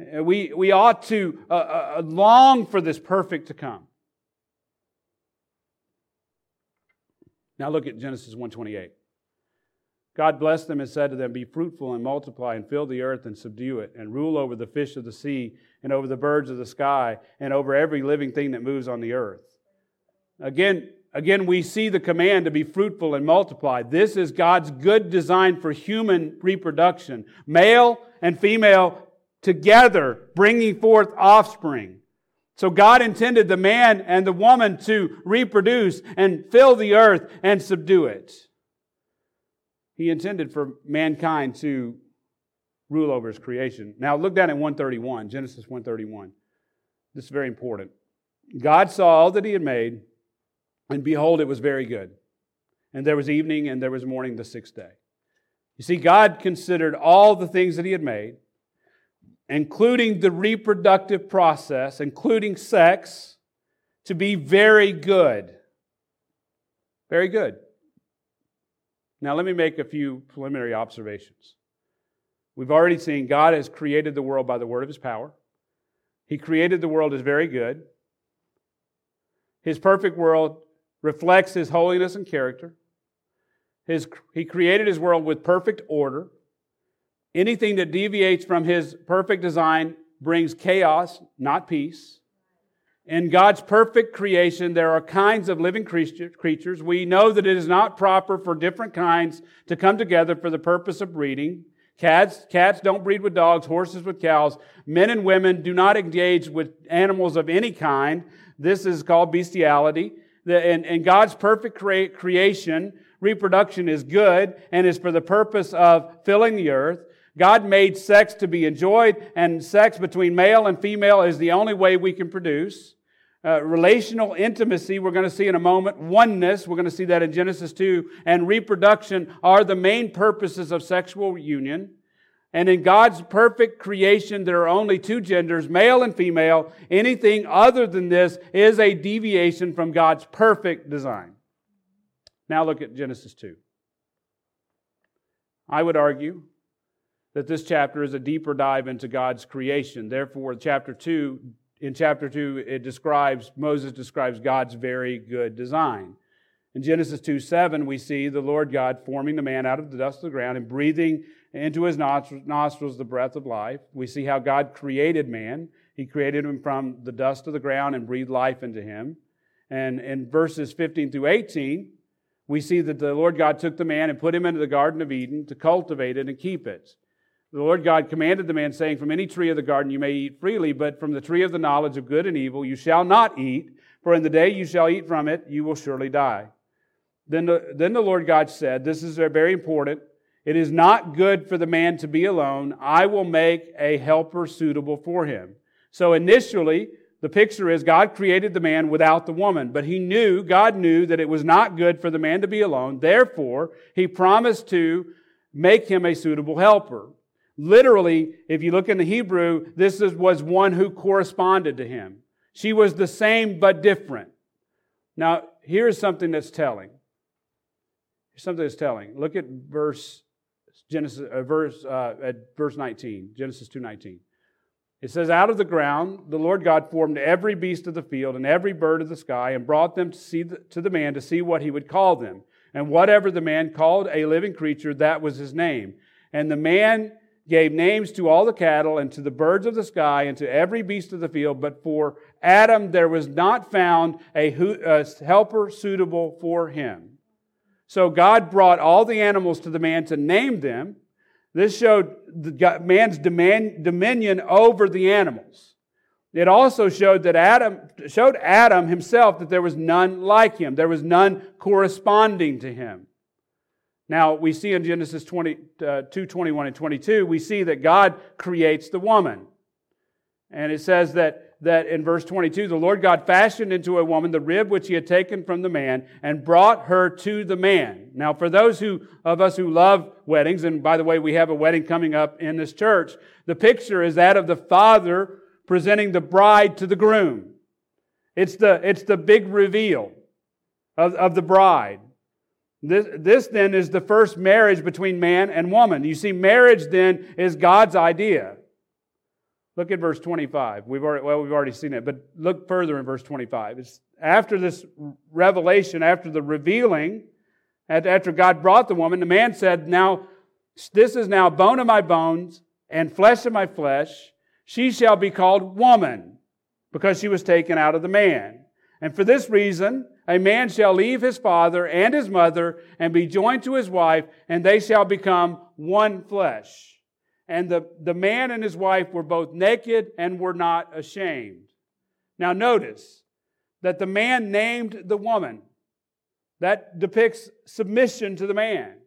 Uh, we, we ought to uh, uh, uh, long for this perfect to come. Now look at Genesis 128. God blessed them and said to them, Be fruitful and multiply and fill the earth and subdue it, and rule over the fish of the sea and over the birds of the sky and over every living thing that moves on the earth. Again, again, we see the command to be fruitful and multiply. This is God's good design for human reproduction. Male and female together, bringing forth offspring. So God intended the man and the woman to reproduce and fill the earth and subdue it. He intended for mankind to rule over his creation. Now look down at 131, Genesis 131. This is very important. God saw all that he had made, and behold, it was very good. And there was evening and there was morning the sixth day. You see, God considered all the things that he had made, including the reproductive process, including sex, to be very good. Very good. Now, let me make a few preliminary observations. We've already seen God has created the world by the word of his power. He created the world as very good. His perfect world reflects his holiness and character. His, he created his world with perfect order. Anything that deviates from his perfect design brings chaos, not peace. In God's perfect creation, there are kinds of living creatures. We know that it is not proper for different kinds to come together for the purpose of breeding. Cats, cats don't breed with dogs, horses with cows. Men and women do not engage with animals of any kind. This is called bestiality. In, in God's perfect crea- creation, reproduction is good and is for the purpose of filling the earth. God made sex to be enjoyed, and sex between male and female is the only way we can produce. Uh, relational intimacy, we're going to see in a moment. Oneness, we're going to see that in Genesis 2. And reproduction are the main purposes of sexual union. And in God's perfect creation, there are only two genders, male and female. Anything other than this is a deviation from God's perfect design. Now look at Genesis 2. I would argue that this chapter is a deeper dive into God's creation. Therefore, chapter 2 in chapter 2, it describes, Moses describes God's very good design. In Genesis 2 7, we see the Lord God forming the man out of the dust of the ground and breathing into his nostrils the breath of life. We see how God created man. He created him from the dust of the ground and breathed life into him. And in verses 15 through 18, we see that the Lord God took the man and put him into the Garden of Eden to cultivate it and keep it. The Lord God commanded the man, saying, From any tree of the garden you may eat freely, but from the tree of the knowledge of good and evil you shall not eat, for in the day you shall eat from it, you will surely die. Then the, then the Lord God said, This is very important. It is not good for the man to be alone. I will make a helper suitable for him. So initially, the picture is God created the man without the woman, but he knew, God knew that it was not good for the man to be alone. Therefore, he promised to make him a suitable helper. Literally, if you look in the Hebrew, this is, was one who corresponded to him. She was the same but different. Now, here's something that's telling. Here's something that's telling. Look at verse Genesis uh, verse uh, at verse 19, Genesis 2:19. It says, Out of the ground the Lord God formed every beast of the field and every bird of the sky and brought them to, see the, to the man to see what he would call them. And whatever the man called a living creature, that was his name. And the man gave names to all the cattle and to the birds of the sky and to every beast of the field. But for Adam there was not found a, helper suitable for him. So God brought all the animals to the man to name them. This showed man's dominion over the animals. It also showed that Adam showed Adam himself that there was none like him. There was none corresponding to him. Now we see in Genesis 20, uh, 2, 21 and 22, we see that God creates the woman. And it says that that in verse 22, the Lord God fashioned into a woman the rib which he had taken from the man and brought her to the man. Now, for those who, of us who love weddings, and by the way, we have a wedding coming up in this church, the picture is that of the father presenting the bride to the groom. It's the, it's the big reveal of, of the bride. This, this then is the first marriage between man and woman. You see, marriage then is God's idea. Look at verse 25. We've already, well, we've already seen it, but look further in verse 25. It's after this revelation, after the revealing, after God brought the woman, the man said, Now, this is now bone of my bones and flesh of my flesh. She shall be called woman because she was taken out of the man. And for this reason, a man shall leave his father and his mother and be joined to his wife, and they shall become one flesh and the, the man and his wife were both naked and were not ashamed. Now, notice that the man named the woman. That depicts submission to the man.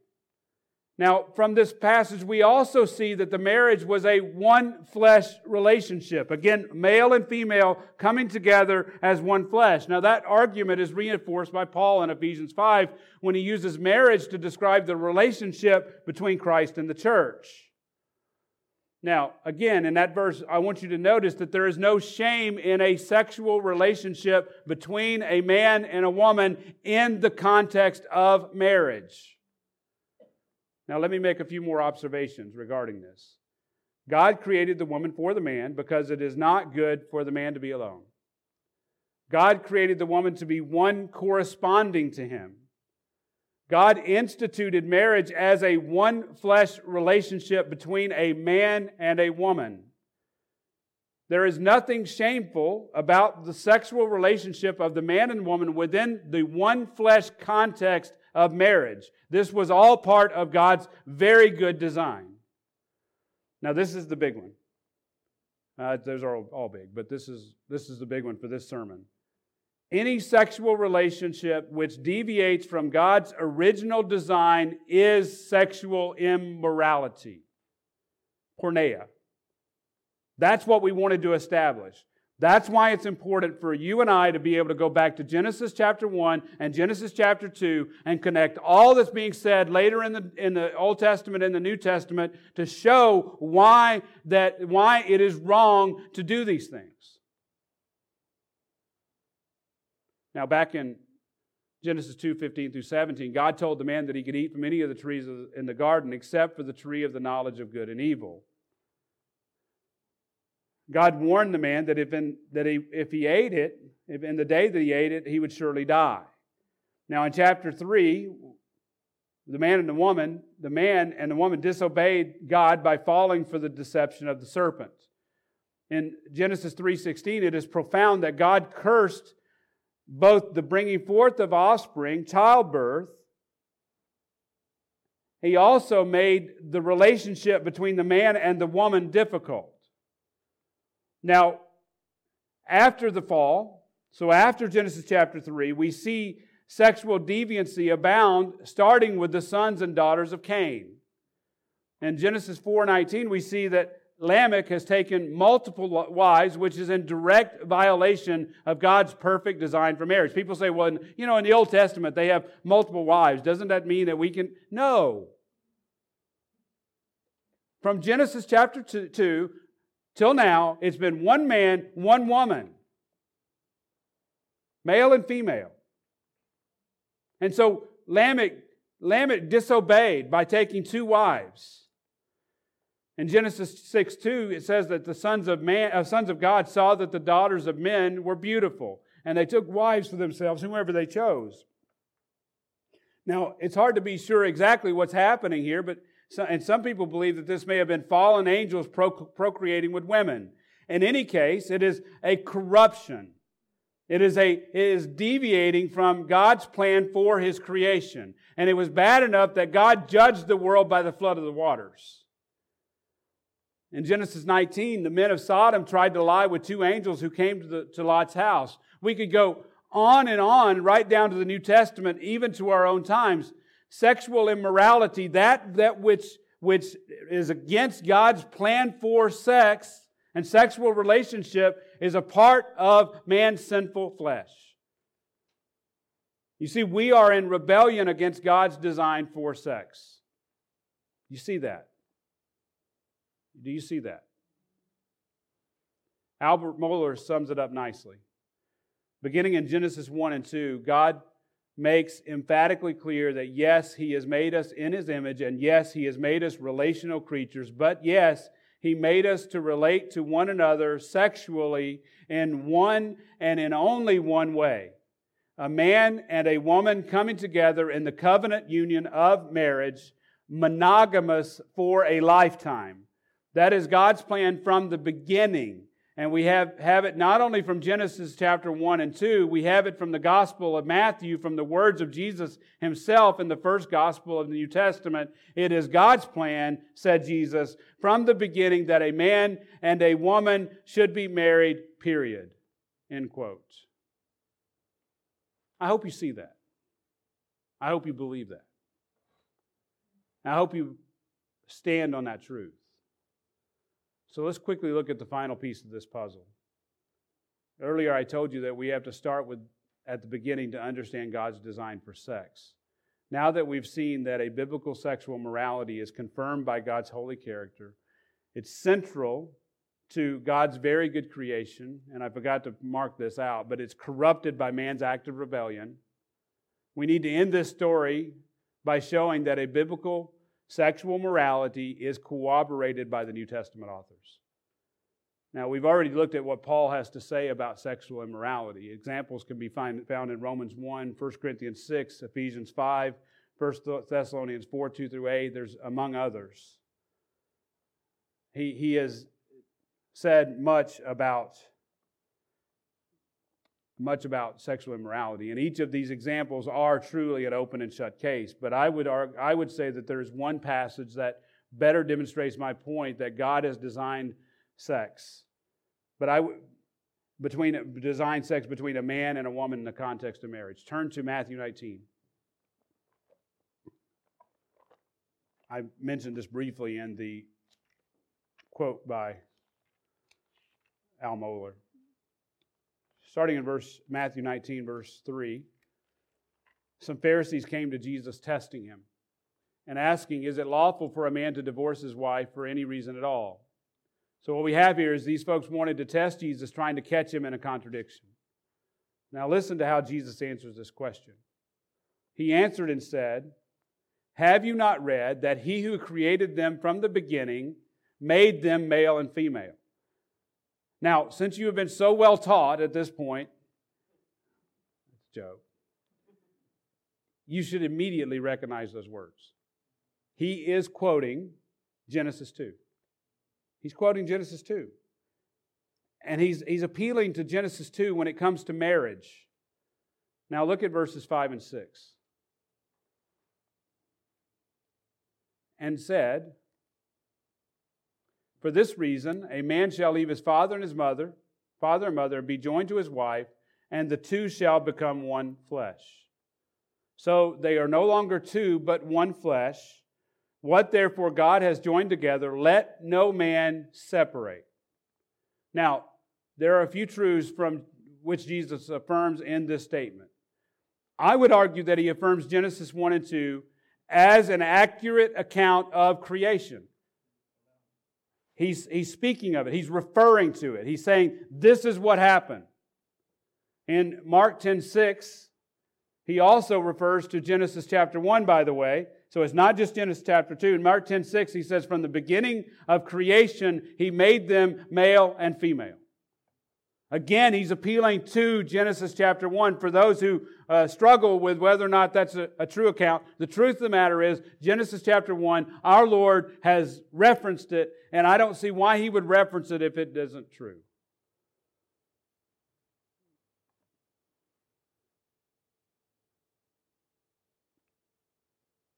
Now, from this passage, we also see that the marriage was a one flesh relationship. Again, male and female coming together as one flesh. Now, that argument is reinforced by Paul in Ephesians 5 when he uses marriage to describe the relationship between Christ and the church. Now, again, in that verse, I want you to notice that there is no shame in a sexual relationship between a man and a woman in the context of marriage. Now, let me make a few more observations regarding this. God created the woman for the man because it is not good for the man to be alone. God created the woman to be one corresponding to him. God instituted marriage as a one flesh relationship between a man and a woman. There is nothing shameful about the sexual relationship of the man and woman within the one flesh context of marriage. This was all part of God's very good design. Now, this is the big one. Uh, those are all, big, but this is, this is the big one for this sermon. Any sexual relationship which deviates from God's original design is sexual immorality. Porneia. That's what we wanted to establish. That's why it's important for you and I to be able to go back to Genesis chapter 1 and Genesis chapter 2 and connect all that's being said later in the, in the Old Testament and the New Testament to show why, that, why it is wrong to do these things. Now, back in Genesis 2 15 through 17, God told the man that he could eat from any of the trees in the garden except for the tree of the knowledge of good and evil. God warned the man that if, in, that he, if he ate it, if in the day that he ate it, he would surely die. Now, in chapter 3, the man and the woman, the man and the woman disobeyed God by falling for the deception of the serpent. In Genesis 3:16, it is profound that God cursed both the bringing forth of offspring, childbirth, he also made the relationship between the man and the woman difficult. Now, after the fall, so after Genesis chapter 3, we see sexual deviancy abound, starting with the sons and daughters of Cain. In Genesis 4:19, we see that Lamech has taken multiple wives, which is in direct violation of God's perfect design for marriage. People say, well, you know, in the Old Testament, they have multiple wives. Doesn't that mean that we can? No. From Genesis chapter 2, 2 till now, it's been one man, one woman, male and female. And so Lamech Lamech disobeyed by taking two wives. In Genesis 6 2, it says that the sons of, man, uh, sons of God saw that the daughters of men were beautiful, and they took wives for themselves, whomever they chose. Now, it's hard to be sure exactly what's happening here, but and some people believe that this may have been fallen angels procreating with women. In any case, it is a corruption. It is a, it is deviating from God's plan for His creation. And it was bad enough that God judged the world by the flood of the waters. In Genesis 19, the men of Sodom tried to lie with two angels who came to, the, to Lot's house. We could go on and on, right down to the New Testament, even to our own times. Sexual immorality, that, that which, which is against God's plan for sex and sexual relationship is a part of man's sinful flesh. You see, we are in rebellion against God's design for sex. You see that? Do you see that? Albert Mohler sums it up nicely. Beginning in Genesis 1 and 2, God makes emphatically clear that yes, He has made us in His image, and yes, He has made us relational creatures, but yes, He made us to relate to one another sexually in one and in only one way. A man and a woman coming together in the covenant union of marriage, monogamous for a lifetime. That is God's plan from the beginning. And we have, have it not only from Genesis chapter 1 and 2, we have it from the Gospel of Matthew, from the words of Jesus himself in the first Gospel of the New Testament. It is God's plan, said Jesus, from the beginning that a man and a woman should be married, period. End quote. I hope you see that. I hope you believe that. I hope you stand on that truth. So let's quickly look at the final piece of this puzzle. Earlier, I told you that we have to start with at the beginning to understand God's design for sex. Now that we've seen that a biblical sexual morality is confirmed by God's holy character, it's central to God's very good creation, and I forgot to mark this out, but it's corrupted by man's act of rebellion. We need to end this story by showing that a biblical sexual morality is corroborated by the New Testament authors. Now, we've already looked at what Paul has to say about sexual immorality. Examples can be find, found in Romans 1, 1 Corinthians 6, Ephesians 5, 1 Thessalonians 4, 2 through 8. There's among others. He, he has said much about much about sexual immorality. And each of these examples are truly an open and shut case. But I would, argue, I would say that there is one passage that better demonstrates my point that God has designed sex. But I between designed sex between a man and a woman in the context of marriage. Turn to Matthew 19. I mentioned this briefly in the quote by Al Mohler starting in verse Matthew 19, verse 3, some Pharisees came to Jesus testing him and asking, Is it lawful for a man to divorce his wife for any reason at all? So, what we have here is these folks wanted to test Jesus, trying to catch him in a contradiction. Now, listen to how Jesus answers this question. He answered and said, Have you not read that he who created them from the beginning made them male and female? Now, since you have been so well taught at this point, it's a joke, you should immediately recognize those words. He is quoting Genesis 2. He's quoting Genesis 2. And he's, he's appealing to Genesis 2 when it comes to marriage. Now look at verses 5 and 6. And said, for this reason, a man shall leave his father and his mother, father and mother, be joined to his wife, and the two shall become one flesh. So they are no longer two, but one flesh. What therefore God has joined together, let no man separate. Now, there are a few truths from which Jesus affirms in this statement. I would argue that he affirms Genesis 1 and 2 as an accurate account of creation. He's, he's speaking of it. He's referring to it. He's saying, this is what happened. In Mark 10 6, He also refers to Genesis chapter 1, by the way. So it's not just Genesis chapter 2. In Mark 10 6, he says, From the beginning of creation, he made them male and female. Again, he's appealing to Genesis chapter 1. For those who uh, struggle with whether or not that's a, a true account, the truth of the matter is, Genesis chapter 1, our Lord has referenced it, and I don't see why he would reference it if it isn't true.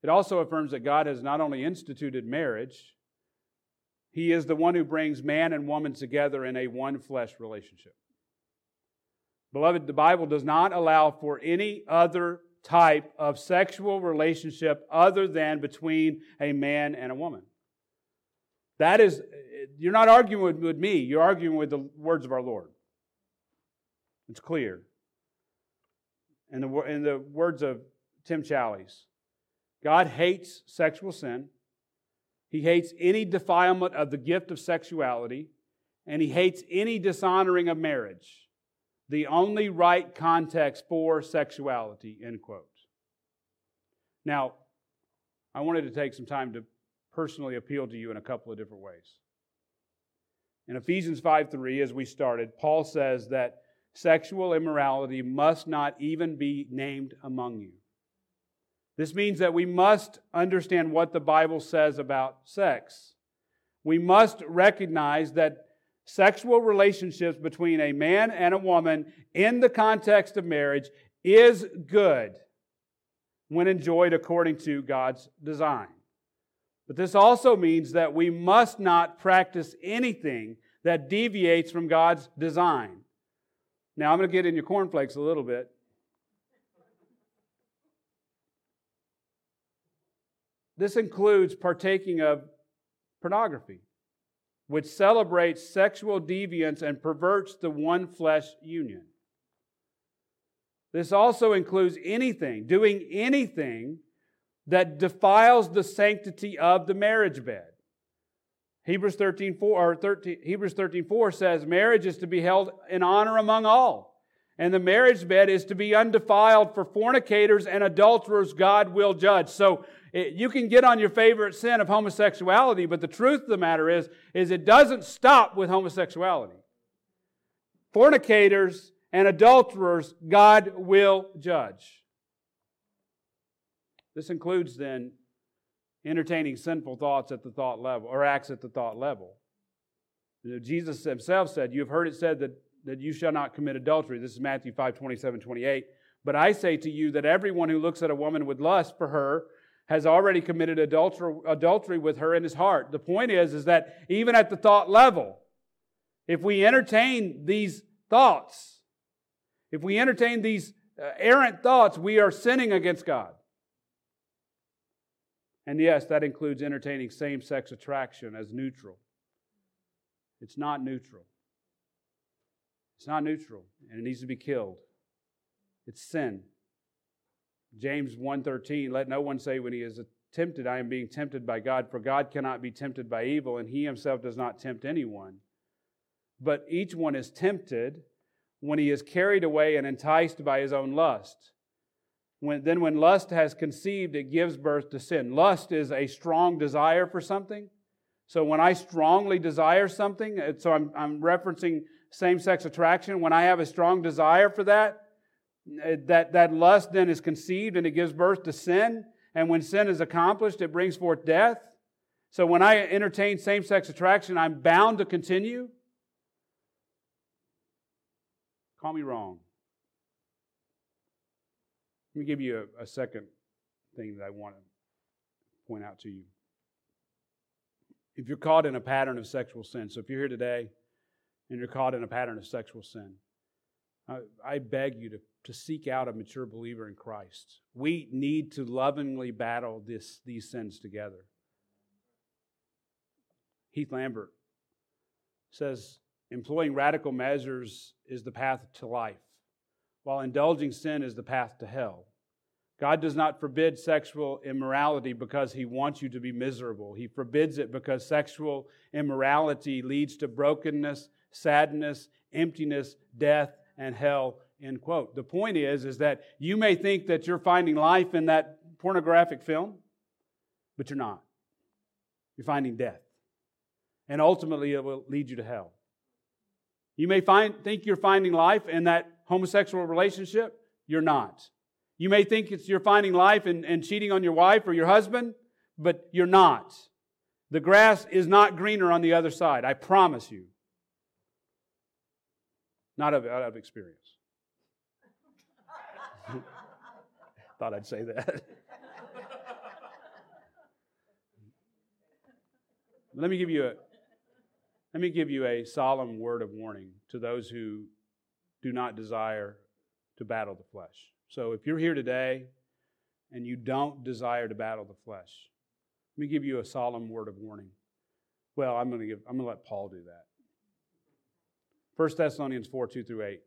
It also affirms that God has not only instituted marriage, He is the one who brings man and woman together in a one flesh relationship. Beloved, the Bible does not allow for any other type of sexual relationship other than between a man and a woman. That is, you're not arguing with, me, you're arguing with the words of our Lord. It's clear. In the, in the words of Tim Challies, God hates sexual sin. He hates any defilement of the gift of sexuality, and he hates any dishonoring of marriage the only right context for sexuality, end quote. Now, I wanted to take some time to personally appeal to you in a couple of different ways. In Ephesians 5 3, as we started, Paul says that sexual immorality must not even be named among you. This means that we must understand what the Bible says about sex. We must recognize that sexual relationships between a man and a woman in the context of marriage is good when enjoyed according to God's design. But this also means that we must not practice anything that deviates from God's design. Now, I'm going to get in your cornflakes a little bit. This includes partaking of pornography which celebrates sexual deviance and perverts the one flesh union. This also includes anything, doing anything that defiles the sanctity of the marriage bed. Hebrews 13, 4, or 13, Hebrews 13, 4 says marriage is to be held in honor among all. And the marriage bed is to be undefiled for fornicators and adulterers, God will judge. So it, you can get on your favorite sin of homosexuality, but the truth of the matter is, is it doesn't stop with homosexuality. Fornicators and adulterers, God will judge. This includes then entertaining sinful thoughts at the thought level or acts at the thought level. Jesus himself said, You have heard it said that, that you shall not commit adultery. This is Matthew 5 27, 28. But I say to you that everyone who looks at a woman with lust for her has already committed adultery, adultery with her in his heart. The point is, is that even at the thought level, if we entertain these thoughts, if we entertain these uh, errant thoughts, we are sinning against God. And yes, that includes entertaining same sex attraction as neutral. It's not neutral. It's not neutral, and it needs to be killed. It's sin. James 1:13 let no one say when he is tempted I am being tempted by God for God cannot be tempted by evil and he himself does not tempt anyone. But each one is tempted when he is carried away and enticed by his own lust. When, then when lust has conceived it gives birth to sin. Lust is a strong desire for something. So when I strongly desire something uh, so I'm, I'm referencing same-sex attraction. When I have a strong desire for that that, that lust then is conceived and it gives birth to sin. And when sin is accomplished, it brings forth death. So when I entertain same sex attraction, I'm bound to continue. Call me wrong. Let me give you a, a second thing that I want to point out to you. If you're caught in a pattern of sexual sin, so if you're here today and you're caught in a pattern of sexual sin, I, beg you to to seek out a mature believer in Christ. We need to lovingly battle this, these sins together. Heath Lambert says, employing radical measures is the path to life, while indulging sin is the path to hell. God does not forbid sexual immorality because he wants you to be miserable. He forbids it because sexual immorality leads to brokenness, sadness, emptiness, death, and hell End quote. The point is, is that you may think that you're finding life in that pornographic film, but you're not. You're finding death. And ultimately, it will lead you to hell. You may find, think you're finding life in that homosexual relationship. You're not. You may think you're finding life in, in cheating on your wife or your husband, but you're not. The grass is not greener on the other side. I promise you. Not out of experience. Thought I'd say that. Let me give you a let me give you a solemn word of warning to those who do not desire to battle the flesh. So if you're here today and you don't desire to battle the flesh, let me give you a solemn word of warning. Well, I'm going to give I'm going to let Paul do that. 1 Thessalonians 4 2 through 8.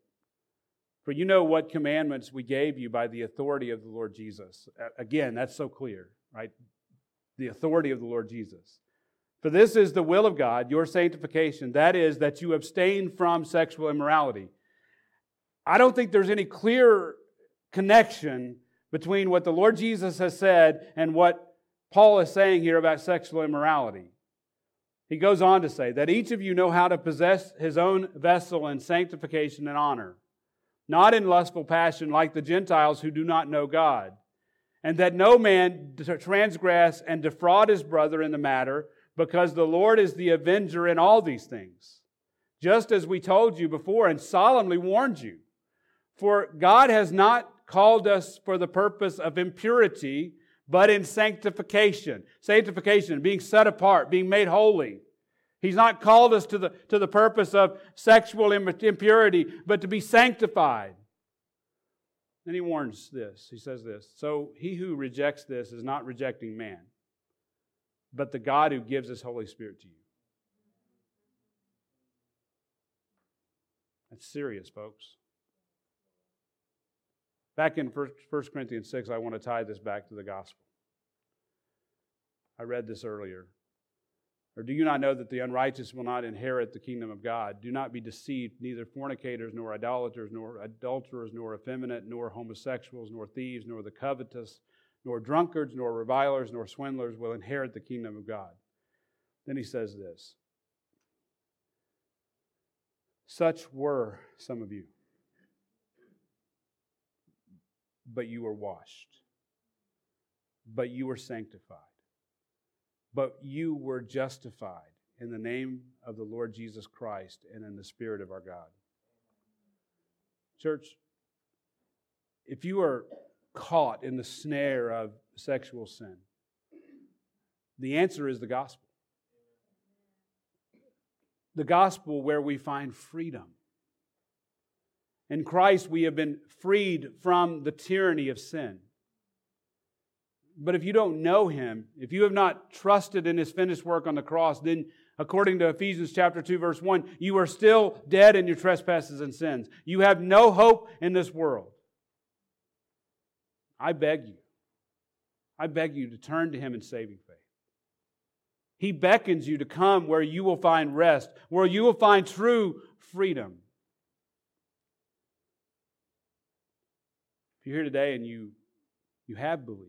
For you know what commandments we gave you by the authority of the Lord Jesus. Again, that's so clear, right? The authority of the Lord Jesus. For this is the will of God, your sanctification. That is, that you abstain from sexual immorality. I don't think there's any clear connection between what the Lord Jesus has said and what Paul is saying here about sexual immorality. He goes on to say that each of you know how to possess his own vessel in sanctification and honor, not in lustful passion like the Gentiles who do not know God, and that no man transgress and defraud his brother in the matter because the Lord is the avenger in all these things. Just as we told you before and solemnly warned you. For God has not called us for the purpose of impurity, but in sanctification. Sanctification, being set apart, being made holy. He's not called us to the, to the purpose of sexual impurity, but to be sanctified. Then he warns this. He says this. So he who rejects this is not rejecting man, but the God who gives his Holy Spirit to you. That's serious, folks. Back in 1 Corinthians 6, I want to tie this back to the gospel. I read this earlier. Or do you not know that the unrighteous will not inherit the kingdom of God? Do not be deceived. Neither fornicators, nor idolaters, nor adulterers, nor effeminate, nor homosexuals, nor thieves, nor the covetous nor drunkards, nor revilers, nor swindlers will inherit the kingdom of God. Then he says this Such were some of you, but you were washed, but you were sanctified, but you were justified in the name of the Lord Jesus Christ and in the Spirit of our God. Church, if you are caught in the snare of sexual sin? The answer is the gospel. The gospel where we find freedom. In Christ, we have been freed from the tyranny of sin. But if you don't know Him, if you have not trusted in His finished work on the cross, then according to Ephesians chapter 2 verse 1, you are still dead in your trespasses and sins. You have no hope in this world. I beg you, I beg you to turn to Him in saving faith. He beckons you to come where you will find rest, where you will find true freedom. You're here today and you, you have believed,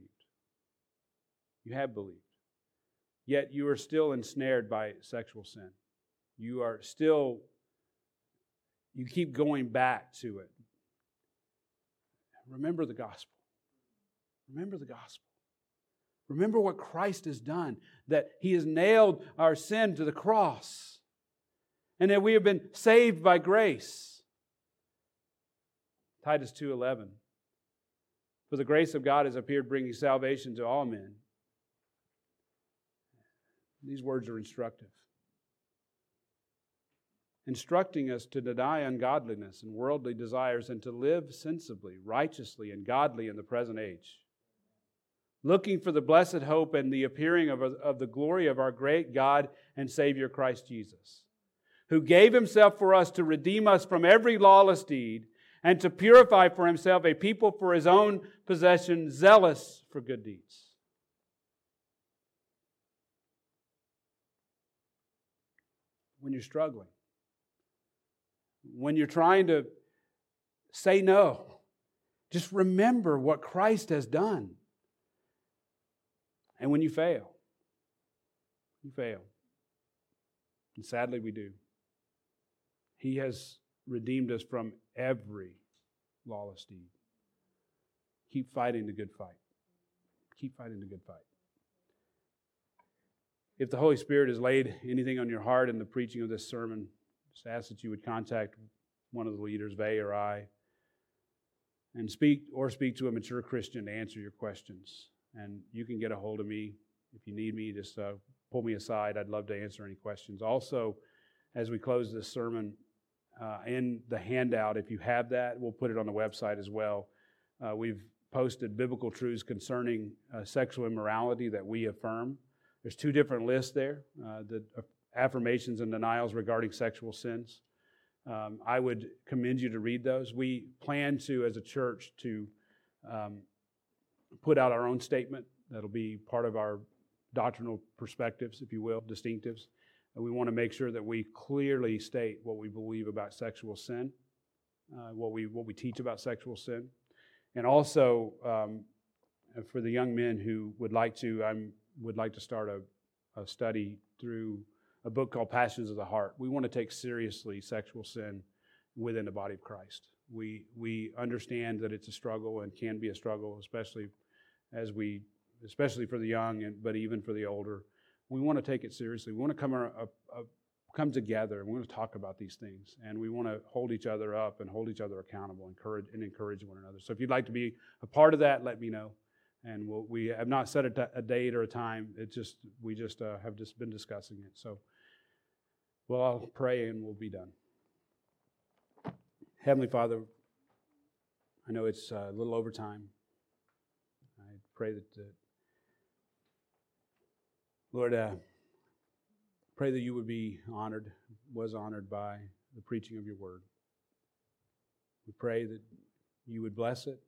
you have believed, yet you are still ensnared by sexual sin. You are still, you keep going back to it. Remember the gospel. Remember the gospel. Remember what Christ has done, that he has nailed our sin to the cross, and that we have been saved by grace. Titus 2:11 For the grace of God has appeared bringing salvation to all men. These words are instructive. Instructing us to deny ungodliness and worldly desires and to live sensibly, righteously, and godly in the present age looking for the blessed hope and the appearing of, of the glory of our great God and Savior Christ Jesus, who gave himself for us to redeem us from every lawless deed and to purify for himself a people for his own possession, zealous for good deeds. When you're struggling, when you're trying to say no. Just remember what Christ has done. And when you fail, you fail. And sadly, we do. He has redeemed us from every lawless deed. Keep fighting the good fight. Keep fighting the good fight. If the Holy Spirit has laid anything on your heart in the preaching of this sermon, just ask that you would contact one of the leaders, Vay or I, and speak or speak to a mature Christian to answer your questions. And you can get a hold of me if you need me. Just uh, pull me aside. I'd love to answer any questions. Also, as we close this sermon, uh, in the handout, if you have that, we'll put it on the website as well. Uh, we've posted biblical truths concerning uh, sexual immorality that we affirm. There's two different lists there uh, the affirmations and denials regarding sexual sins. Um, I would commend you to read those. We plan to, as a church, to um, put out our own statement. That'll be part of our doctrinal perspectives, if you will, distinctives. And we want to make sure that we clearly state what we believe about sexual sin, uh, what, we, what we teach about sexual sin. And also, um, for the young men who would like to, I would like to start a, a study through a book called Passions of the Heart. We want to take seriously sexual sin within the body of Christ. We, we understand that it's a struggle and can be a struggle, especially as we, especially for the young, and, but even for the older. We want to take it seriously. We want to come, a, a, come together. And we want to talk about these things, and we want to hold each other up and hold each other accountable, encourage and encourage one another. So if you'd like to be a part of that, let me know and we'll, we have not set a, t- a date or a time. It just we just uh, have just been discussing it. So, well, I'll pray and we'll be done. Heavenly Father, I know it's uh, a little over time. I pray that, uh, Lord, uh, pray that you would be honored, was honored by the preaching of your word. We pray that you would bless it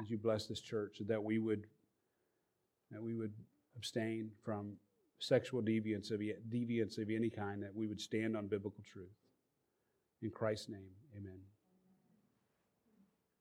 as you bless this church, that we would that we would abstain from sexual deviance of, deviance of any kind, that we would stand on biblical truth. In Christ's name, amen.